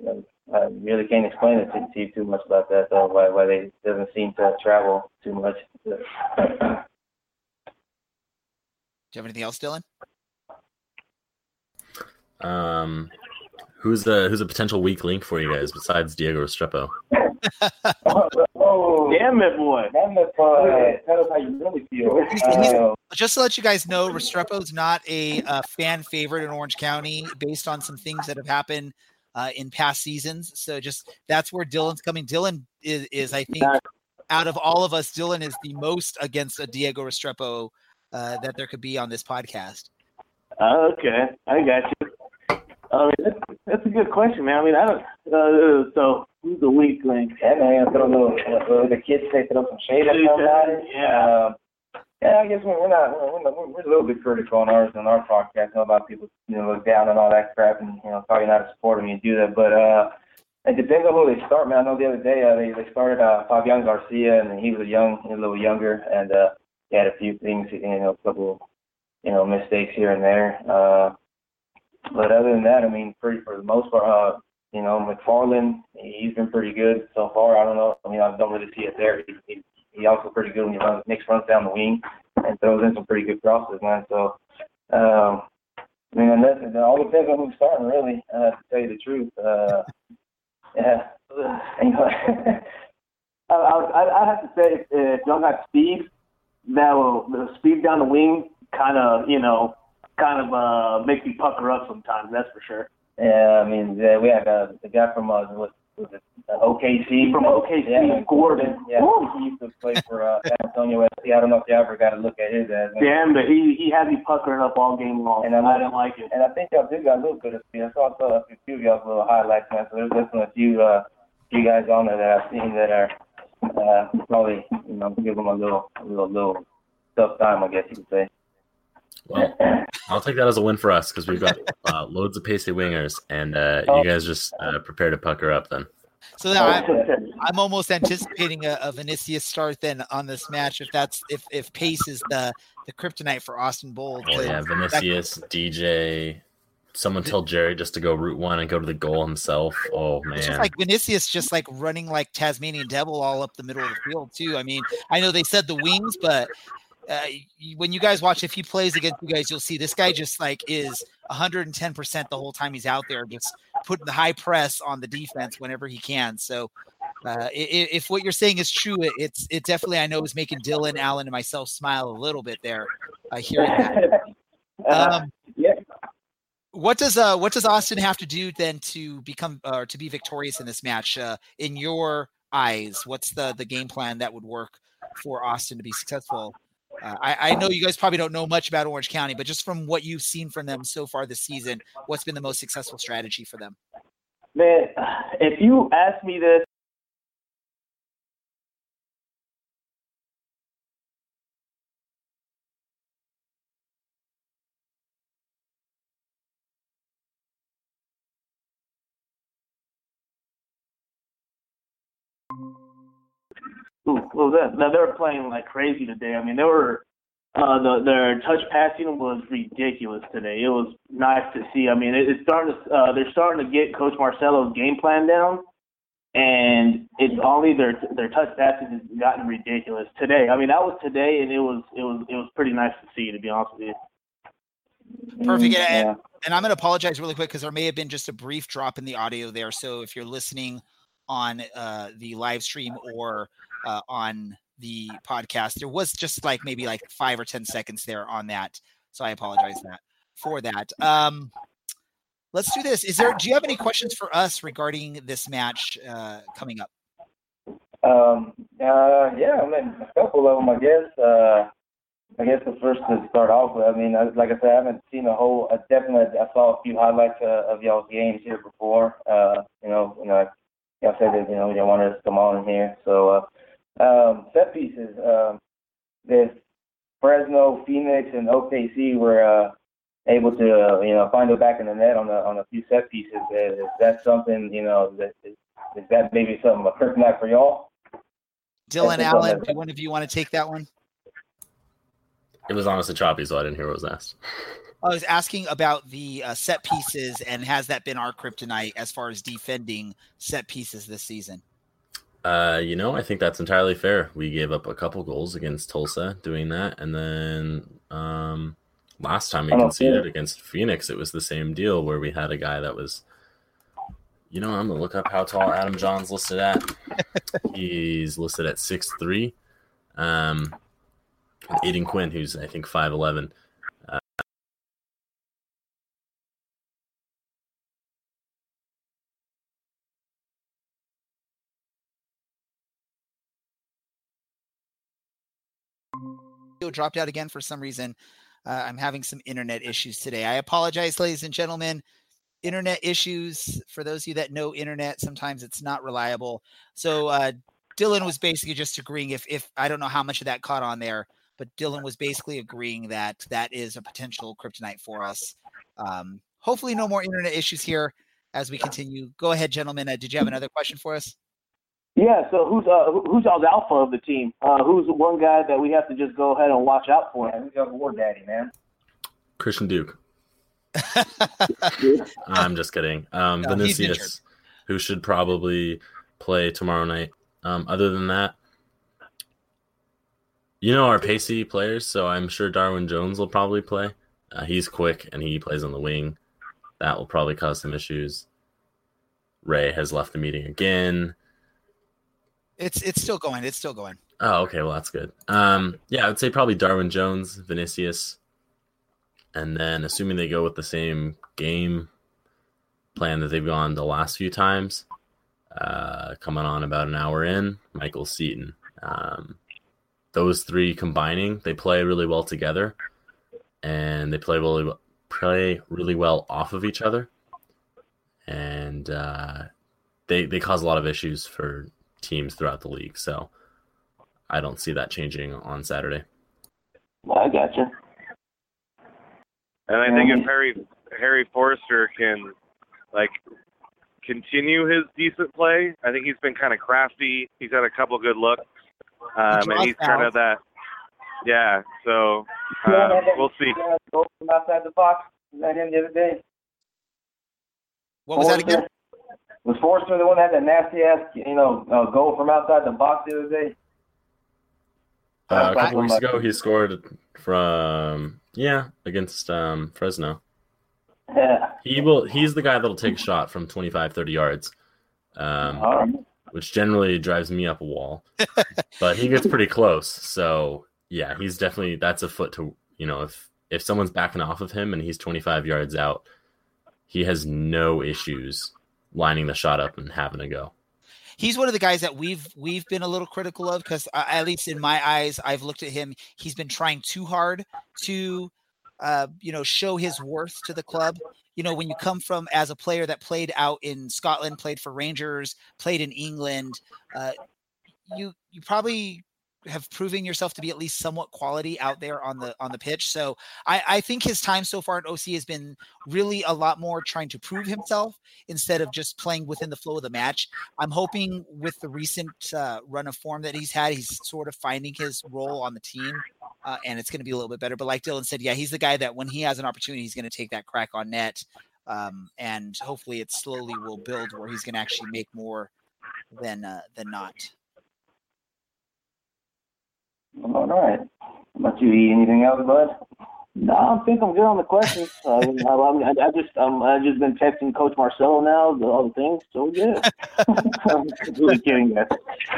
I really can't explain it to, to you too much about that though. Why why they doesn't seem to travel too much. Do you have anything else, Dylan? Um, who's the who's a potential weak link for you guys besides Diego Restrepo? oh, damn it, boy! Damn it, boy! Tell us how you really feel. Uh, Just to let you guys know, Restrepo is not a uh, fan favorite in Orange County based on some things that have happened uh, in past seasons. So just that's where Dylan's coming. Dylan is, is I think, out of all of us, Dylan is the most against a Diego Restrepo uh, that there could be on this podcast. Okay, I got you. I mean, that's, that's a good question, man. I mean, I don't. Uh, so who's the weak link? Yeah, man, throw a little, uh, the kids say throw some shade at somebody. Yeah. Um, yeah, I guess we're not we're, we're, we're a little bit critical on ours on our podcast. Know about people you know look down and all that crap, and you know probably not to support them. You do that, but uh, it depends on who they start, man. I know the other day uh, they they started uh, Fabian Garcia, and he was young, a little younger, and uh, he had a few things, you know, a couple, you know, mistakes here and there. Uh, but other than that, I mean, pretty for the most part, uh, you know, McFarland, he's been pretty good so far. I don't know. I mean, I don't really see it there. He, he, he also pretty good when he runs, makes runs down the wing and throws in some pretty good crosses, man. So, um, I mean, and that, it all depends on who's starting, really, uh, to tell you the truth. Uh, yeah. Anyway. I, I, I have to say, if, if y'all got speed, that will the speed down the wing kind of, you know, kind of uh make me pucker up sometimes. That's for sure. Yeah, I mean, yeah, we had uh, the guy from uh, what was it, uh, OKC. From OKC, yeah, Gordon. Yeah, Woo. he used to play for uh, San Antonio FC. I don't know if you ever got to look at his ass. man. Damn, but he he had me puckering up all game long, And I I didn't like it. And I think y'all do got a little bit of speed. I saw saw a few of y'all's little highlights, man. So there's definitely a few uh, few guys on there that I've seen that are uh, probably you know give them a little a little little tough time, I guess you could say. Well, I'll take that as a win for us because we've got uh, loads of pasty wingers, and uh, you guys just uh, prepare to pucker up then. So now I'm, I'm almost anticipating a, a Vinicius start then on this match if that's if if pace is the the kryptonite for Austin Bold. Oh yeah, Vinicius, DJ. Someone tell Jerry just to go route one and go to the goal himself. Oh It's just man, like Vinicius just like running like Tasmanian devil all up the middle of the field too. I mean, I know they said the wings, but uh, when you guys watch if he plays against you guys, you'll see this guy just like is 110 percent the whole time he's out there, just putting the high press on the defense whenever he can. So. Uh, if what you're saying is true, it, it's it definitely I know is making Dylan, Allen, and myself smile a little bit there. Uh, hearing that. Um, yeah. What does uh what does Austin have to do then to become or to be victorious in this match? Uh, in your eyes, what's the the game plan that would work for Austin to be successful? Uh, I, I know you guys probably don't know much about Orange County, but just from what you've seen from them so far this season, what's been the most successful strategy for them? Man, if you ask me this was that? Now they were playing like crazy today. I mean, they were uh, the their touch passing was ridiculous today. It was nice to see. I mean, it, it's starting to uh, they're starting to get Coach Marcelo's game plan down, and it's only their their touch passing has gotten ridiculous today. I mean, that was today, and it was it was it was pretty nice to see. To be honest with you. Perfect. Yeah. And, and I'm going to apologize really quick because there may have been just a brief drop in the audio there. So if you're listening on uh, the live stream or uh, on the podcast, there was just like maybe like five or ten seconds there on that. So I apologize that for that. Um, let's do this. Is there? Do you have any questions for us regarding this match uh, coming up? Um, uh, yeah, I mean, a couple of them, I guess. Uh, I guess the first to start off with, I mean, like I said, I haven't seen a whole, I definitely, I saw a few highlights uh, of y'all's games here before. Uh, you know, you know, y'all said that, you know, you wanted us to come on here. So, uh, um, set pieces, um, this Fresno, Phoenix, and OKC were, uh, able to, uh, you know, find it back in the net on the, on a few set pieces. Is, is that something, you know, that, is, is that maybe something, a kryptonite for y'all? Dylan That's Allen, what- do one of you want to take that one? It was honestly choppy, so I didn't hear what was asked. I was asking about the uh, set pieces, and has that been our kryptonite as far as defending set pieces this season? Uh, you know, I think that's entirely fair. We gave up a couple goals against Tulsa doing that, and then um, last time we conceded yeah. against Phoenix, it was the same deal where we had a guy that was. You know, I'm gonna look up how tall Adam Jahn's listed at. He's listed at six three. Um, Aodhan Quinn, who's I think five eleven. Dropped out again for some reason. Uh, I'm having some internet issues today. I apologize, ladies and gentlemen. Internet issues. For those of you that know internet, sometimes it's not reliable. So uh, Dylan was basically just agreeing. If if I don't know how much of that caught on there, but Dylan was basically agreeing that that is a potential kryptonite for us. Um, hopefully, no more internet issues here as we continue. Go ahead, gentlemen. Uh, did you have another question for us? Yeah. So who's uh who's y'all's alpha of the team? Uh, who's one guy that we have to just go ahead and watch out for? Who's y'all's war daddy, man? Christian Duke. I'm just kidding. Um, No. Vinicius, who should probably play tomorrow night. Um, other than that, you know our pacey players, so I'm sure Darwin Jones will probably play. Uh, he's quick and he plays on the wing. That will probably cause some issues. Ray has left the meeting again. It's it's still going. It's still going. Oh, okay. Well, that's good. Um, yeah, I would say probably Darwin Jones, Vinicius, and then assuming they go with the same game plan that they've gone the last few times, uh, coming on about an hour in, Michael Seaton. Um, those three combining, they play really well together, and they play really well- play really well off of each other, and uh, they they cause a lot of issues for teams throughout the league. So I don't see that changing on Saturday. I gotcha. And I think if Harry Harry Forrester can like continue his decent play, I think he's been kind of crafty. He's had a couple good looks, um, and he's kind of that. Yeah, so um, we'll see. that from outside the box. Was that him the other day? What was that again? Forrester? Was Forrester the one that had that nasty ass, you know, uh, goal from outside the box the other day? Uh, a couple weeks ago, he scored from yeah against um, Fresno. Yeah. He will. He's the guy that'll take a shot from 25, 30 yards, um, All right. which generally drives me up a wall. but he gets pretty close. So yeah, he's definitely that's a foot to you know if if someone's backing off of him and he's 25 yards out, he has no issues lining the shot up and having a go. He's one of the guys that we've we've been a little critical of because uh, at least in my eyes, I've looked at him. He's been trying too hard to, uh, you know, show his worth to the club. You know, when you come from as a player that played out in Scotland, played for Rangers, played in England, uh, you you probably have proven yourself to be at least somewhat quality out there on the on the pitch. So I, I think his time so far at OC has been really a lot more trying to prove himself instead of just playing within the flow of the match. I'm hoping with the recent uh, run of form that he's had, he's sort of finding his role on the team, uh, and it's going to be a little bit better. But like Dylan said, yeah, he's the guy that when he has an opportunity, he's going to take that crack on net, um, and hopefully it slowly will build where he's going to actually make more than uh, than not. All right. How about you? Eat anything else, bud? No, I think I'm good on the questions. Uh, I, I, I just um, I just been texting Coach Marcelo now the, all the things, so good. I'm really kidding, guys.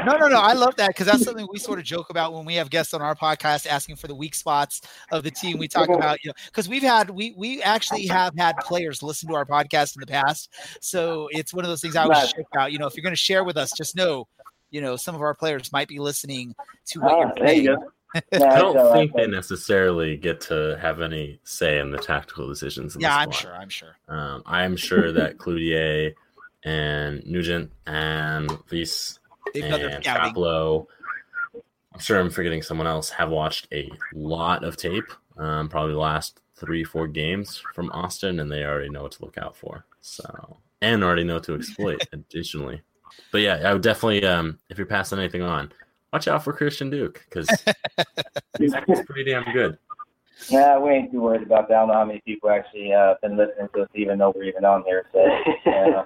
No, no, no. I love that because that's something we sort of joke about when we have guests on our podcast asking for the weak spots of the team. We talk about you know because we've had we we actually have had players listen to our podcast in the past, so it's one of those things I always joke about. You know, if you're going to share with us, just know you know some of our players might be listening to what Ah, you're there you saying. go. I don't think they necessarily get to have any say in the tactical decisions. In Yeah, the I'm sure. I'm sure. Um, I'm sure that Cloutier and Nugent and Wyss They've done their and scouting. Chaplow, I'm sure I'm forgetting someone else, have watched a lot of tape, um, probably the last three, four games from Austin, and they already know what to look out for. So, and already know what to exploit additionally. But yeah, I would definitely, um, if you're passing anything on, watch out for Christian Duke because he's, he's pretty damn good. Yeah, we ain't too worried about that. I don't know how many people actually uh, been listening to us, even though we're even on here. So, uh,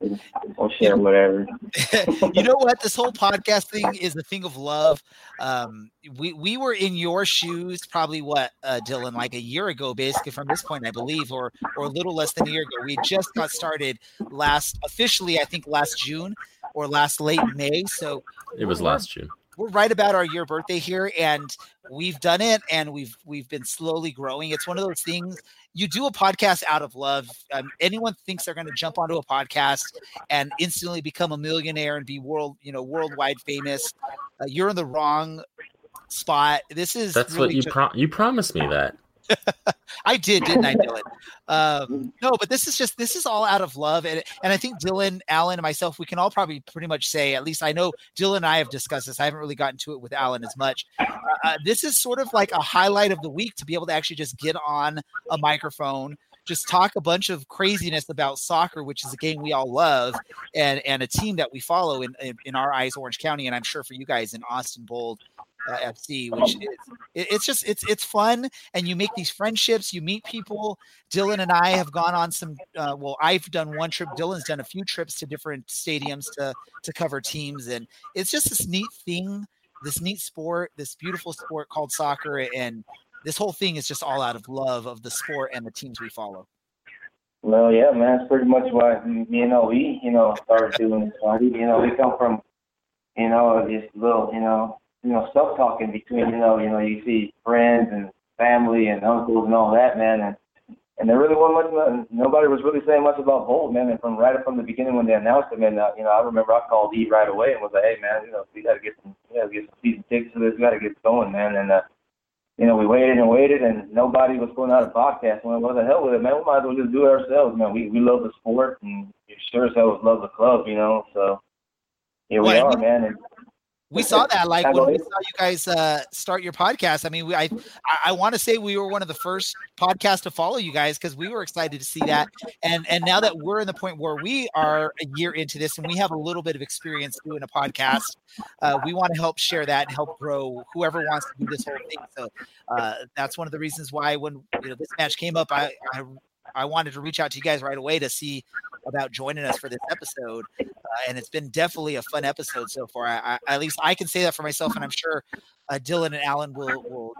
we'll share whatever. you know what? This whole podcast thing is a thing of love. Um, we we were in your shoes probably what, uh, Dylan, like a year ago, basically from this point, I believe, or or a little less than a year ago. We just got started last officially, I think last June or last late May. So It was last June. We're right about our year birthday here and we've done it and we've we've been slowly growing it's one of those things you do a podcast out of love um, anyone thinks they're going to jump onto a podcast and instantly become a millionaire and be world you know worldwide famous uh, you're in the wrong spot this is That's really what you just- pro- you promised me that. I did, didn't I, Dylan? Um, no, but this is just this is all out of love, and and I think Dylan, Alan, and myself, we can all probably pretty much say, at least I know Dylan and I have discussed this. I haven't really gotten to it with Alan as much. Uh, uh, this is sort of like a highlight of the week to be able to actually just get on a microphone. Just talk a bunch of craziness about soccer, which is a game we all love, and and a team that we follow in in, in our eyes, Orange County, and I'm sure for you guys in Austin Bold uh, FC, which is it, it's just it's it's fun and you make these friendships you meet people. Dylan and i have gone on some uh, well i've done one trip dylan's done a few trips to different stadiums to to cover teams and it's just this neat thing this neat sport this beautiful sport called soccer and this whole thing is just all out of love of the sport and the teams we follow. Well, yeah, man, that's pretty much why me and OE, you know, started doing this. You know, we come from, you know, this little, you know, you know, stuff talking between, you know, you know, you see friends and family and uncles and all that, man, and and there really wasn't much. Nobody was really saying much about Bold, man. And from right from the beginning when they announced him, and uh, you know, I remember I called E right away and was like, hey, man, you know, we got to get some, we got to get some season tickets for this. We got to get going, man. And uh, you know, we waited and waited, and nobody was putting out a podcast. Well, what the hell with it, man? We might as well just do it ourselves, man. We we love the sport, and sure as hell love the club, you know. So here we are, man. And we saw that like when we saw you guys uh start your podcast. I mean we i i, want to say we were one of the first podcasts to follow you guys because we were excited to see that. And and now that we're in the point where we are a year into this and we have a little bit of experience doing a podcast uh, we want to help share that and help grow whoever wants to do this whole thing. So uh that's one of the reasons why when you know this match came up i i I wanted to reach out to you guys right away to see about joining us for this episode, uh, and it's been definitely a fun episode so far. I, I, at least I can say that for myself, and I'm sure uh, Dylan and Alan will will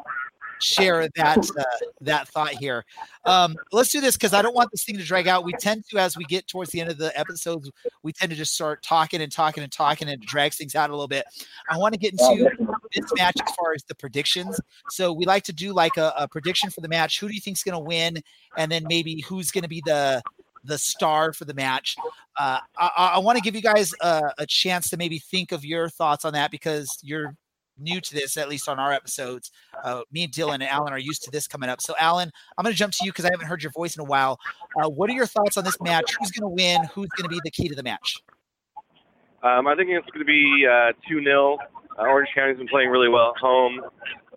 share that uh, that thought here. Um, let's do this because I don't want this thing to drag out. We tend to, as we get towards the end of the episodes, we tend to just start talking and talking and talking, and drags things out a little bit. I want to get into this match as far as the predictions. So we like to do like a, a prediction for the match. Who do you think's going to win, and then maybe who's going to be the the star for the match. Uh, I, I want to give you guys a, a, chance to maybe think of your thoughts on that because you're new to this, at least on our episodes. Uh, me and Dylan and Alan are used to this coming up. So, Alan, I'm going to jump to you because I haven't heard your voice in a while. Uh, what are your thoughts on this match? Who's going to win? Who's going to be the key to the match? Um, I think it's going to be uh, 2 uh, 0. Orange County's been playing really well at home.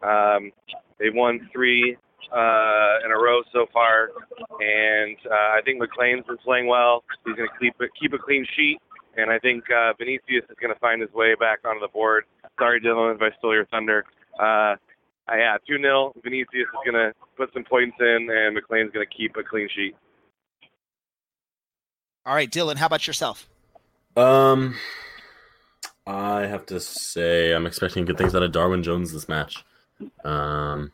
Um, they've won three uh, in a row so far, and uh, I think McLean's been playing well. He's going to keep a, keep a clean sheet, and I think uh, Vinicius is going to find his way back onto the board. Sorry, Dylan, if I stole your thunder. Uh, yeah, 2 0. Vinicius is going to put some points in, and McLean's going to keep a clean sheet. All right, Dylan, how about yourself? Um, I have to say I'm expecting good things out of Darwin Jones this match. Um,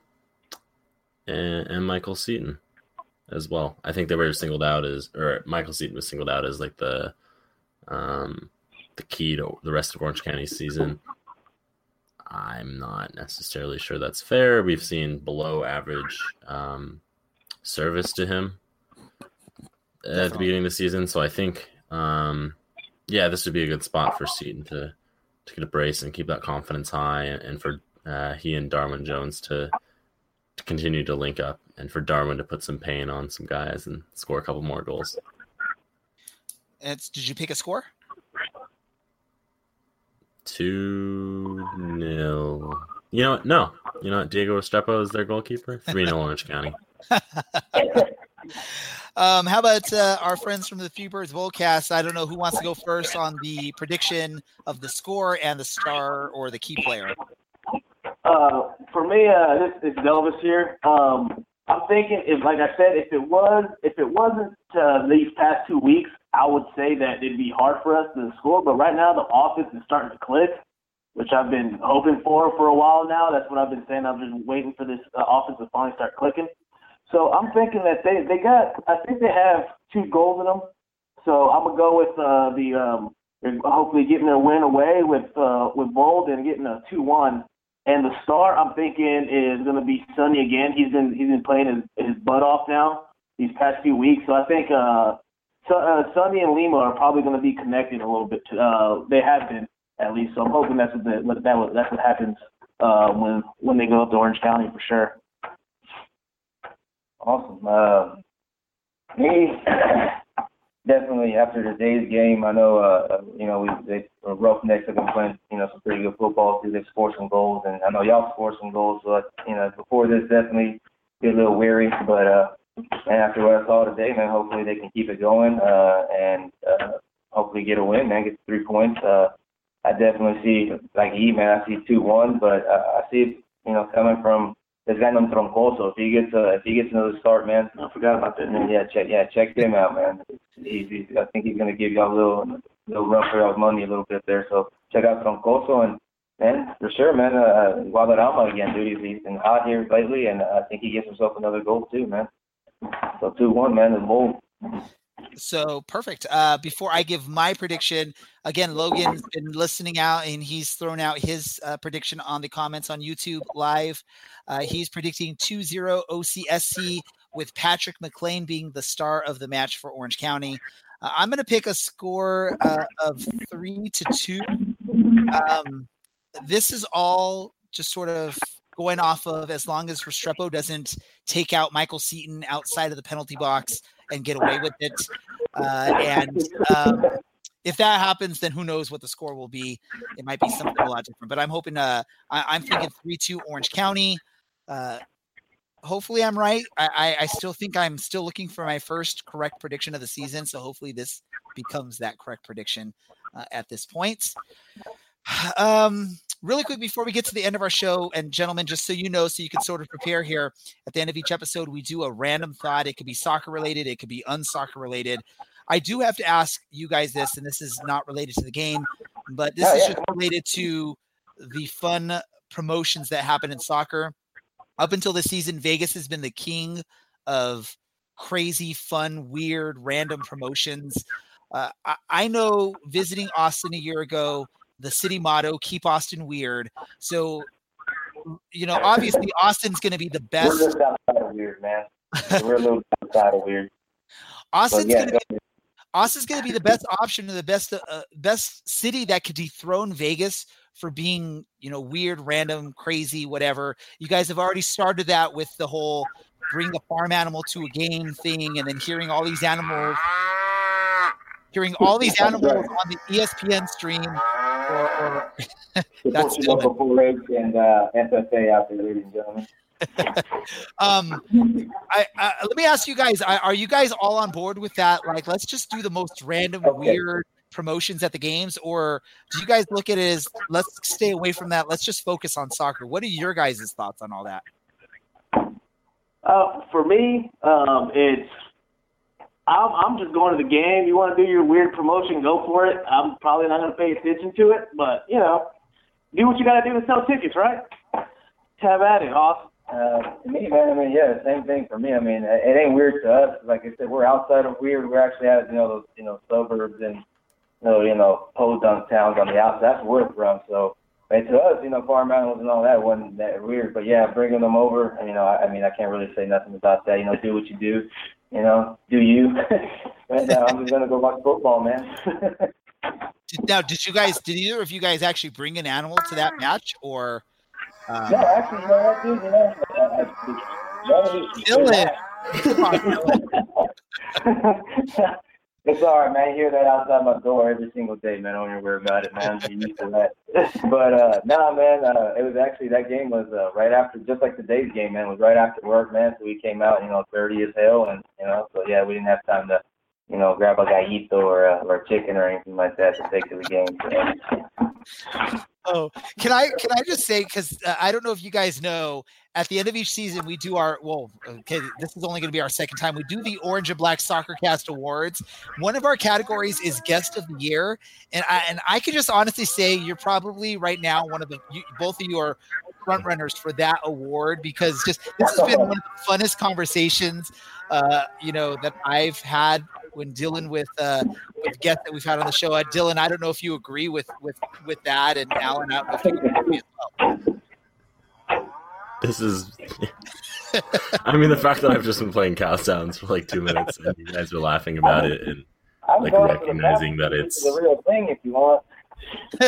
and, and Michael Seaton as well. I think they were singled out as, or Michael Seaton was singled out as like the, um, the key to the rest of Orange County season. I'm not necessarily sure that's fair. We've seen below average um, service to him at the beginning of the season, so I think, um, yeah, this would be a good spot for Seaton to to get a brace and keep that confidence high, and, and for uh, he and Darwin Jones to to continue to link up and for Darwin to put some pain on some guys and score a couple more goals. It's, did you pick a score? 2 nil. You know what? No. You know what? Diego Restrepo is their goalkeeper. 3 0 Orange County. um, how about uh, our friends from the Few Birds Boldcast? I don't know who wants to go first on the prediction of the score and the star or the key player. Uh, for me, uh, this is Elvis here. Um, I'm thinking if, like I said, if it was, if it wasn't uh, these past two weeks, I would say that it'd be hard for us to score. But right now, the offense is starting to click, which I've been hoping for for a while now. That's what I've been saying. I've been waiting for this uh, offense to finally start clicking. So I'm thinking that they they got. I think they have two goals in them. So I'm gonna go with uh, the um, hopefully getting their win away with uh, with Bold and getting a two one and the star I'm thinking is to be Sonny again. He's been he's been playing his, his butt off now these past few weeks. So I think uh, so, uh, Sonny and Lima are probably going to be connected a little bit. To, uh, they have been at least. So I'm hoping that's what the, that what, that's what happens uh, when when they go up to Orange County for sure. Awesome. Uh, me, definitely after today's game, I know uh, uh you know we they uh, Roughnecks have been playing you know some pretty good football too. They've scored some goals, and I know y'all scored some goals. But you know before this, definitely get a little weary. But uh, and after what I saw today, man, hopefully they can keep it going uh, and uh, hopefully get a win, man, get three points. Uh, I definitely see like E, man, I see two one, but uh, I see it, you know coming from this guy named Troncoso. If he gets uh, if he gets another start, man, I forgot about that. Man. Yeah, check yeah check him out, man. He's, he's, I think he's gonna give y'all a little little run for y'all's money a little bit there. So check out Troncoso and man, for sure, man. Uh, Guadarrama again, dude. He's, he's been hot here lately, and I think he gets himself another goal too, man. So two one, man, is bold. So perfect. Uh, before I give my prediction, again, Logan's been listening out and he's thrown out his uh, prediction on the comments on YouTube live. Uh, he's predicting 2 0 OCSC with Patrick McLean being the star of the match for Orange County. Uh, I'm going to pick a score uh, of 3 to 2. Um, this is all just sort of going off of as long as Restrepo doesn't take out Michael Seaton outside of the penalty box and get away with it. Uh, and um, if that happens, then who knows what the score will be? It might be something a lot different. But I'm hoping. Uh, I, am thinking three two Orange County. Uh, hopefully, I'm right. I, I, I still think I'm still looking for my first correct prediction of the season. So hopefully, this becomes that correct prediction uh, at this point. Um, really quick before we get to the end of our show, and gentlemen, just so you know, so you can sort of prepare here at the end of each episode, we do a random thought. It could be soccer related, it could be unsoccer related. I do have to ask you guys this, and this is not related to the game, but this is just related to the fun promotions that happen in soccer. up until the season, Vegas has been the king of crazy, fun, weird, random promotions. Uh, I, I know visiting Austin a year ago, the city motto "Keep Austin Weird." So, you know, obviously Austin's going to be the We're best. just outside of weird, man. We're a little outside of weird. Austin's yeah, going to be Austin's going to be the best option and the best uh, best city that could dethrone Vegas for being, you know, weird, random, crazy, whatever. You guys have already started that with the whole bring the farm animal to a game thing, and then hearing all these animals, hearing all these animals on the ESPN stream. Or, or that's Support your local 4-H and uh, FFA out there, ladies and gentlemen. um I, I let me ask you guys are, are you guys all on board with that? Like let's just do the most random weird promotions at the games or do you guys look at it as let's stay away from that let's just focus on soccer? What are your guys' thoughts on all that? Uh, for me, um, it's I'm, I'm just going to the game. You want to do your weird promotion, go for it. I'm probably not going to pay attention to it, but you know, do what you got to do to sell tickets, right? Have at it, Austin. Uh, me, man, I mean, yeah, same thing for me. I mean, it ain't weird to us. Like I said, we're outside of weird. We're actually out, of you know, those, you know, suburbs and, you know, you know, podunk towns on the outside. That's where we're from. So, and to us, you know, farm animals and all that wasn't that weird. But yeah, bringing them over, you know, I, I mean, I can't really say nothing about that. You know, do what you do. You know, do you. and uh, I'm just gonna go watch football, man. Now did you guys did either of you guys actually bring an animal to that match or um, no, actually, you know what, dude? You know, I, I, Dylan. Come on, Dylan. It's all right, man. I hear that outside my door every single day, man. I don't even worry about it, man. I'm used to that. But uh no, man. Uh, it was actually that game was uh, right after, just like today's game, man. Was right after work, man. So we came out, you know, dirty as hell, and you know, so yeah, we didn't have time to, you know, grab a gallito or uh, or chicken or anything like that to take to the game. So, Oh, can I can I just say because uh, I don't know if you guys know, at the end of each season we do our well, okay, this is only going to be our second time. We do the Orange and Black Soccer Cast Awards. One of our categories is Guest of the Year, and I and I can just honestly say you're probably right now one of the you, both of you are front runners for that award because just this has been one of the funnest conversations, uh, you know, that I've had when dealing with uh, with guests that we've had on the show. Uh, Dylan, I don't know if you agree with with with that, and Alan, I don't know if you agree as well. This is. I mean, the fact that I've just been playing cow sounds for like two minutes and you guys are laughing about it and I'm like going for the recognizing that It's it's. the real thing if you want.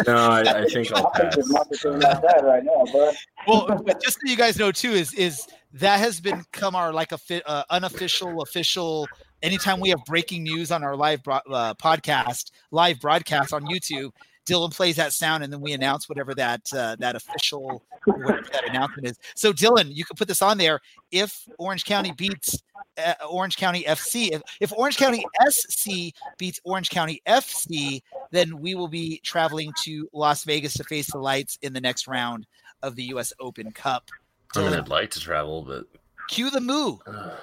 No, I, I think I'll I think pass. there's nothing about that right now, bud. Well, but just so you guys know too, is is that has become our like a fi- uh, unofficial, official. Anytime we have breaking news on our live bro- uh, podcast, live broadcast on YouTube, Dylan plays that sound, and then we announce whatever that uh, that official whatever that announcement is. So, Dylan, you can put this on there. If Orange County beats uh, Orange County FC, if, if Orange County SC beats Orange County FC, then we will be traveling to Las Vegas to face the lights in the next round of the U.S. Open Cup. I mean, Dylan, I'd like to travel, but cue the moo. Uh,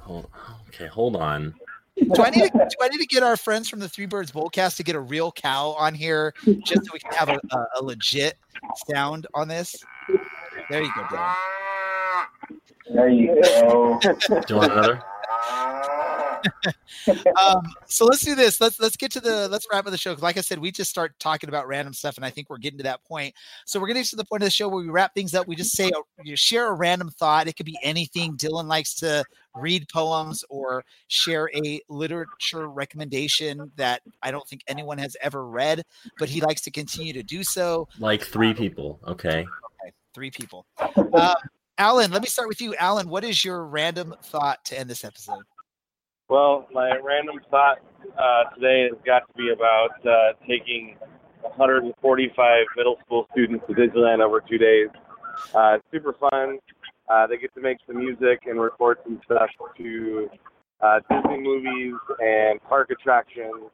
hold, okay, hold on. Do I need to, do I need to get our friends from the Three Birds Boldcast to get a real cow on here just so we can have a, a, a legit sound on this? There you go, Dylan. There you go. Do you want another? um, so let's do this. Let's let's get to the let's wrap up the show. Like I said, we just start talking about random stuff, and I think we're getting to that point. So we're getting to the point of the show where we wrap things up. We just say a, you share a random thought. It could be anything. Dylan likes to read poems or share a literature recommendation that I don't think anyone has ever read, but he likes to continue to do so. Like three people. Okay. Okay, three people. Um, Alan, let me start with you. Alan, what is your random thought to end this episode? Well, my random thought uh, today has got to be about uh, taking 145 middle school students to Disneyland over two days. Uh, super fun. Uh, they get to make some music and record some stuff to uh, Disney movies and park attractions.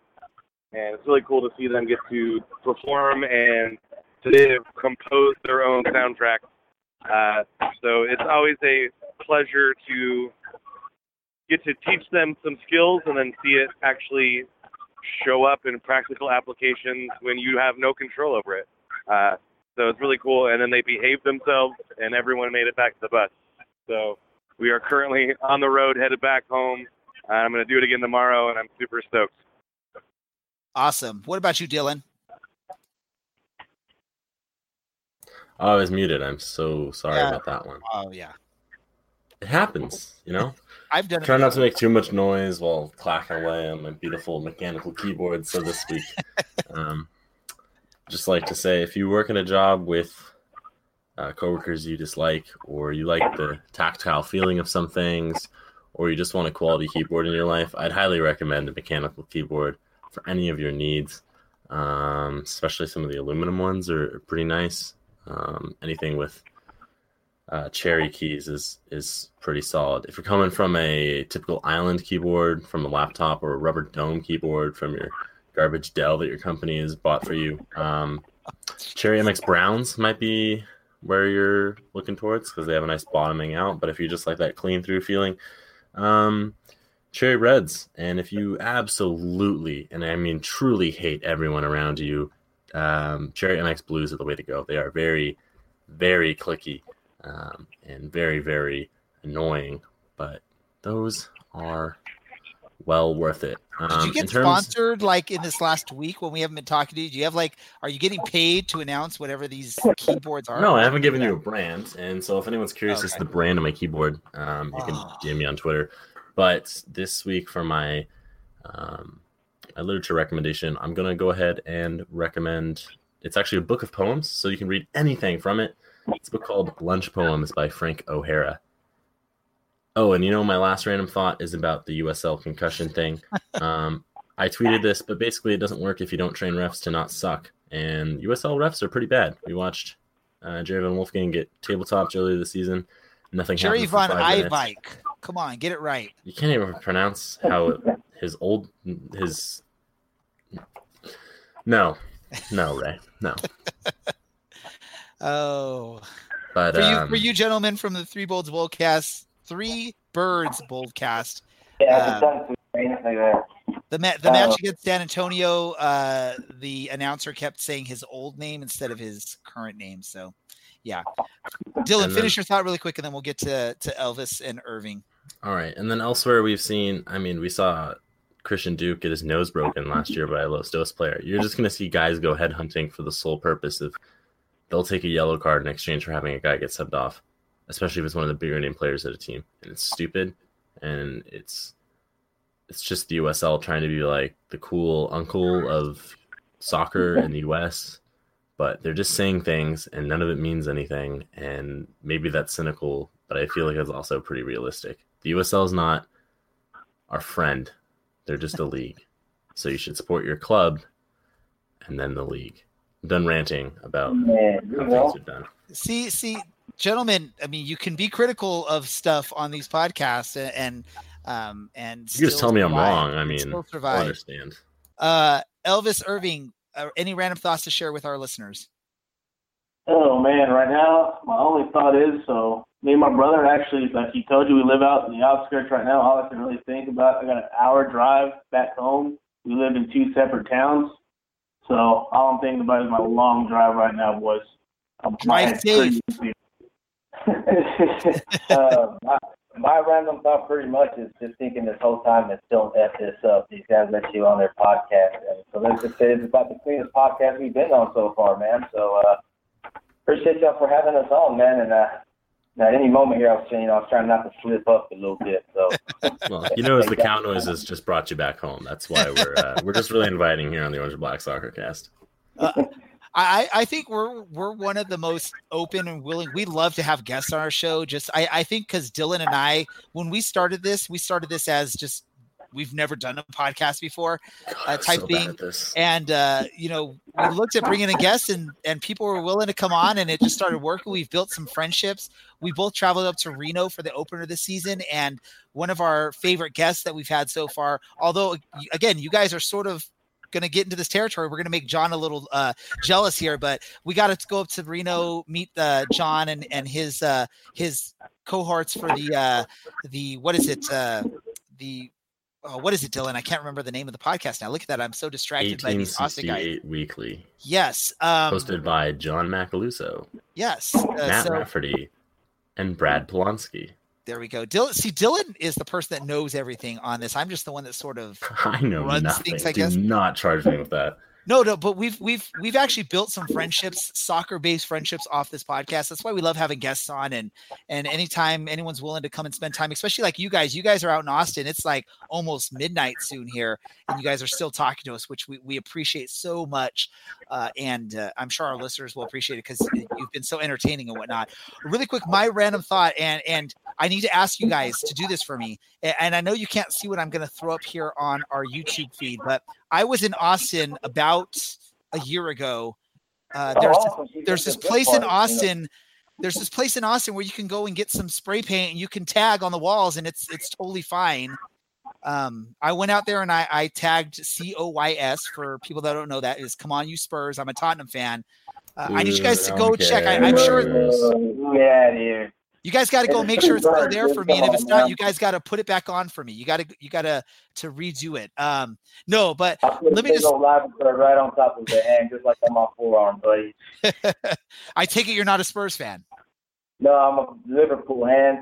And it's really cool to see them get to perform and today they've composed their own soundtrack. Uh, so it's always a pleasure to get to teach them some skills and then see it actually show up in practical applications when you have no control over it. Uh, so it's really cool. And then they behaved themselves, and everyone made it back to the bus. So we are currently on the road, headed back home. I'm going to do it again tomorrow, and I'm super stoked. Awesome. What about you, Dylan? Oh, I was muted. I'm so sorry Yeah. about that one. Oh yeah, It happens, you know. I've done it. Try not to make too much noise while clacking away on my beautiful mechanical keyboard, so to speak. um, just like to say, if you work in a job with uh, coworkers you dislike, or you like the tactile feeling of some things, or you just want a quality keyboard in your life, I'd highly recommend a mechanical keyboard for any of your needs. Um, especially some of the aluminum ones are pretty nice. Um, anything with uh, cherry keys is is pretty solid. If you're coming from a typical island keyboard from a laptop or a rubber dome keyboard from your garbage Dell that your company has bought for you, um, Cherry MX Browns might be where you're looking towards because they have a nice bottoming out. But if you just like that clean through feeling, um, Cherry Reds. And if you absolutely, and I mean truly hate everyone around you, um, Cherry MX Blues are the way to go. They are very, very clicky um, and very, very annoying, but those are well worth it. Um, Did you get terms- sponsored like in this last week when we haven't been talking to you? Do you have like, are you getting paid to announce whatever these keyboards are? No, I haven't given you a brand, and so if anyone's curious as to the brand of my keyboard, um, you can Oh. DM me on Twitter. But this week for my um, my literature recommendation, I'm gonna go ahead and recommend. It's actually a book of poems, so you can read anything from it. It's a book called Lunch Poems by Frank O'Hara. Oh, and you know my last random thought is about the USL concussion thing. Um, I tweeted this, but basically it doesn't work if you don't train refs to not suck. And USL refs are pretty bad. We watched uh, Jerry Van Wolfgang get tabletopped earlier this season. Nothing Jerry Von. Ivike. Come on, get it right. You can't even pronounce how his old his. No, no, Ray, no. Oh, But for you, um, for you gentlemen from the Three Bolds Boldcast, Three Birds Boldcast, Yeah, Um, I've done some anything there. the ma- the Uh, match against San Antonio, uh, the announcer kept saying his old name instead of his current name. So, yeah. Dylan, And finish your thought really quick, and then we'll get to to Elvis and Irving. All right, and then elsewhere we've seen. I mean, we saw Christian Duke get his nose broken last year by a Los Dos player. You're just going to see guys go headhunting for the sole purpose of they'll take a yellow card in exchange for having a guy get subbed off, especially if it's one of the bigger name players at a team. And it's stupid, and it's it's just the USL trying to be like the cool uncle of soccer in the US. But they're just saying things, and none of it means anything. And maybe that's cynical, but I feel like it's also pretty realistic. The USL is not our friend; they're just a league. So you should support your club, and then the league. I'm done ranting about Man, you how know, things are done. See, see, gentlemen. I mean, you can be critical of stuff on these podcasts, and and um and You can just still tell me I'm wrong. I mean, still I understand. Uh, Elvis Irving. Uh, any random thoughts to share with our listeners? Oh man, right now my only thought is so me and my brother actually, like he told you, we live out in the outskirts right now. All I can really think about, I got an hour drive back home. We live in two separate towns, so all I'm thinking about is my long drive right now, boys. Drive safe. uh, my, my random thought pretty much is just thinking this whole time is don't F this up. These guys let you on their podcast. And so let's just say it's about the cleanest podcast we've been on so far, man. So uh, appreciate y'all for having us on, man. And uh, at any moment here, I was saying, you know, I was trying not to slip up a little bit. So Well, you know, as the cow noises just brought you back home. That's why we're uh, we're just really inviting here on the Orange and Black Soccer Cast. I, I think we're we're one of the most open and willing. We love to have guests on our show. Just I, I think because Dylan and I, when we started this, we started this as just we've never done a podcast before uh, type so thing. And uh, you know, we looked at bringing a guest, and and people were willing to come on, and it just started working. We've built some friendships. We both traveled up to Reno for the opener this season, and one of our favorite guests that we've had so far. Although, again, you guys are sort of going to get into this territory. We're going to make John a little uh, jealous here, but we got to go up to Reno, meet uh, John and and his uh, his cohorts for the uh, the what is it uh, the oh, what is it, Dylan? I can't remember the name of the podcast now. Look at that. I'm so distracted by these Austin guys. 1868 Weekly, Yes. Um, hosted by John Macaluso, yes. Uh, Matt so, Rafferty, and Brad Polonsky. There we go. Dylan, see, Dylan is the person that knows everything on this. I'm just the one that sort of I know runs nothing. things. I Do guess. not charge me with that. No, no, but we've we've we've actually built some friendships, soccer-based friendships off this podcast. That's why we love having guests on and and anytime anyone's willing to come and spend time, especially like you guys. You guys are out in Austin. It's like almost midnight soon here, and you guys are still talking to us, which we, we appreciate so much. Uh, and uh, I'm sure our listeners will appreciate it because you've been so entertaining and whatnot. Really quick, my random thought, and and I need to ask you guys to do this for me. A- And I know you can't see what I'm going to throw up here on our YouTube feed, but I was in Austin about a year ago. Uh, Oh, there's awesome. You there's this the good place in part, you know. Austin. There's this place in Austin where you can go and get some spray paint and you can tag on the walls and it's it's totally fine. Um, I went out there and I, I tagged C O Y S for people that don't know that is come on you Spurs. I'm a Tottenham fan. Uh, I need you guys to go okay. check. I, I'm sure Yeah, out of here. You guys got to go make sure it's still there for me, and if it's not, you guys got to put it back on for me. You got to you got to to redo it. Um, no, but let me big just. old live bird right on top of the hand, just like on my forearm, buddy. I take it you're not a Spurs fan. No, I'm a Liverpool hand.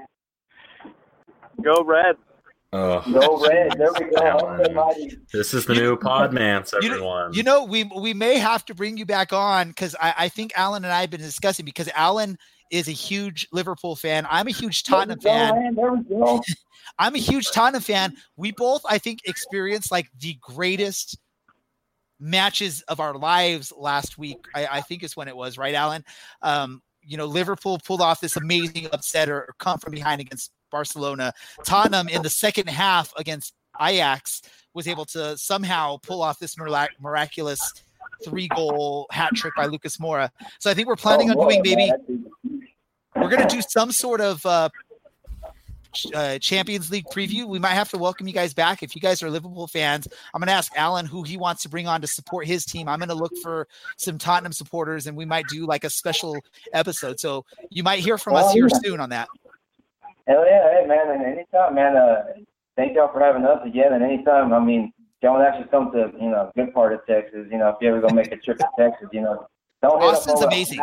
Go Red. Oh, No red. There we go. This is the new Podmance, You know- everyone. You know, we we may have to bring you back on because I, I think Alan and I have been discussing because Alan is a huge Liverpool fan. I'm a huge Tottenham There we go, fan. There we go. I'm a huge Tottenham fan. We both, I think, experienced like the greatest matches of our lives last week. I, I think is when it was, right, Alan? Um, you know, Liverpool pulled off this amazing upset or, or come from behind against Barcelona. Tottenham in the second half against Ajax was able to somehow pull off this mirac- miraculous three goal hat trick by Lucas Moura. So I think we're planning Oh, on doing maybe we're gonna do some sort of uh, uh, Champions League preview. We might have to welcome you guys back if you guys are Liverpool fans. I'm gonna ask Alan who he wants to bring on to support his team. I'm gonna look for some Tottenham supporters, and we might do like a special episode. So you might hear from us here soon on that. Hell yeah, hey man, and anytime, man. Uh, thank y'all for having us again. And anytime, I mean, y'all actually come to you know good part of Texas. You know, if you ever gonna make a trip to Texas, you know, don't Austin's amazing.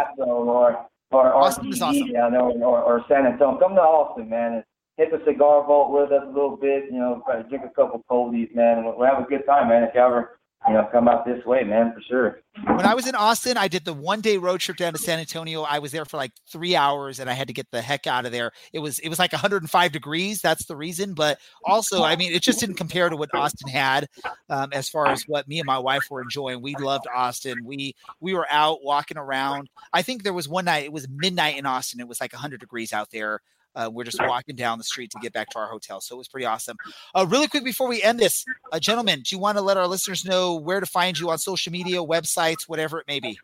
Or or Austin is awesome. down there or, or San Antonio. Come to Austin, man. And hit the cigar vault with us a little bit. You know, drink a couple coldies, man, and we'll, we'll have a good time, man. If y'all ever you know come out this way, man, for sure. When I was in Austin, I did the one day road trip down to San Antonio. I was there for like three hours and I had to get the heck out of there. It was it was like 105 degrees. That's the reason. But also, I mean, it just didn't compare to what Austin had um, as far as what me and my wife were enjoying. We loved Austin. We we were out walking around. I think there was one night, it was midnight in Austin. It was like 100 degrees out there. Uh, we're just walking down the street to get back to our hotel. So it was pretty awesome. Uh, really quick before we end this, uh, gentlemen, do you want to let our listeners know where to find you on social media, websites, whatever it may be?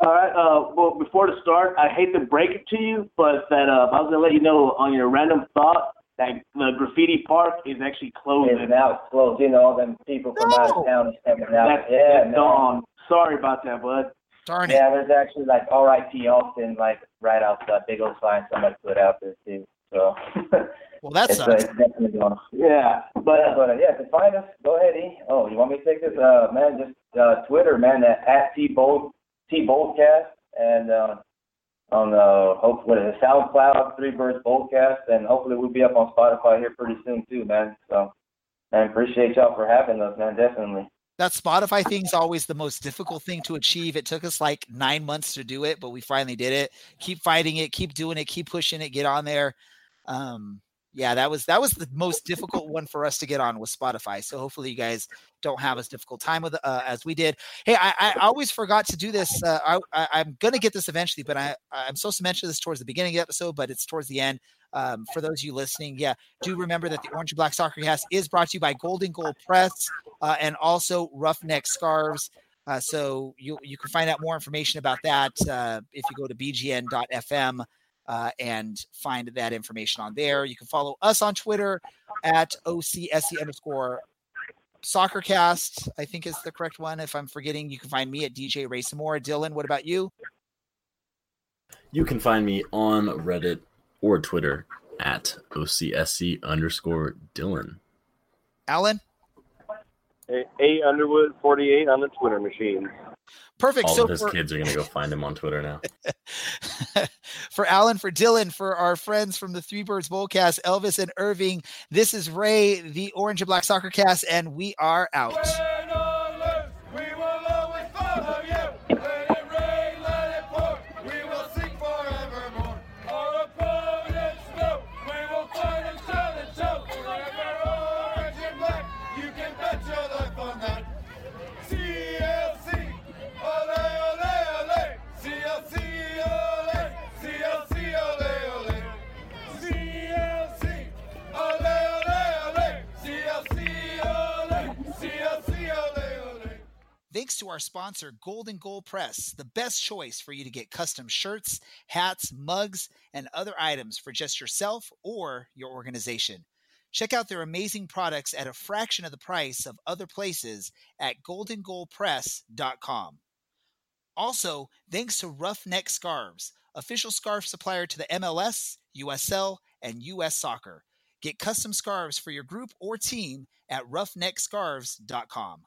All right. Uh, well, before the start, I hate to break it to you, but that uh, I was gonna let you know on your random thought that the graffiti park is actually closing. And now it's closed. You know, all them people from out of town is coming out. That's, yeah, that's man. gone. Sorry about that, bud. Darn it. Yeah, there's actually like R.I.P. Austin, like right outside, big old sign somebody put out there too. So Well, that's it's, uh, it's definitely gone. Yeah, But but uh, but uh, yeah, to find us, go ahead, E. Oh, you want me to take this? Uh, man, just uh, Twitter, man, at, at T Bold T Boldcast, and uh, on uh, hope what is it, SoundCloud, Three Birds Boldcast, and hopefully we'll be up on Spotify here pretty soon too, man. So, man, appreciate y'all for having us, man. Definitely. That Spotify thing's always the most difficult thing to achieve. It took us like nine months to do it, but we finally did it. Keep fighting it, keep doing it, keep pushing it, get on there. Um, yeah, that was that was the most difficult one for us to get on was Spotify. So hopefully you guys don't have as difficult time with uh, as we did. Hey, I, I always forgot to do this. Uh, I, I, I'm gonna get this eventually, but I I'm supposed to mention this towards the beginning of the episode, but it's towards the end. Um, for those of you listening, yeah, do remember that the Orange and Black Soccer Cast is brought to you by Golden Goal Press uh, and also Roughneck Scarves. Uh, so you you can find out more information about that uh, if you go to bgn.fm uh, and find that information on there. You can follow us on Twitter at OCSC underscore soccercast, I think is the correct one. If I'm forgetting, you can find me at DJ Ray Samora. Dylan, what about you? You can find me on Reddit or Twitter at OCSC underscore Dylan. Alan? A, A Underwood 48 on the Twitter machine. Perfect. All so of his for, kids are gonna go find him on Twitter now. for Alan, for Dylan, for our friends from the Three Birds Boldcast, Elvis and Irving, this is Ray, the Orange and Black Soccer Cast, and we are out. Thanks to our sponsor, Golden Goal Press, the best choice for you to get custom shirts, hats, mugs, and other items for just yourself or your organization. Check out their amazing products at a fraction of the price of other places at goldengoalpress.com. Also, thanks to Roughneck Scarves, official scarf supplier to the MLS, USL, and US Soccer. Get custom scarves for your group or team at roughneckscarves.com.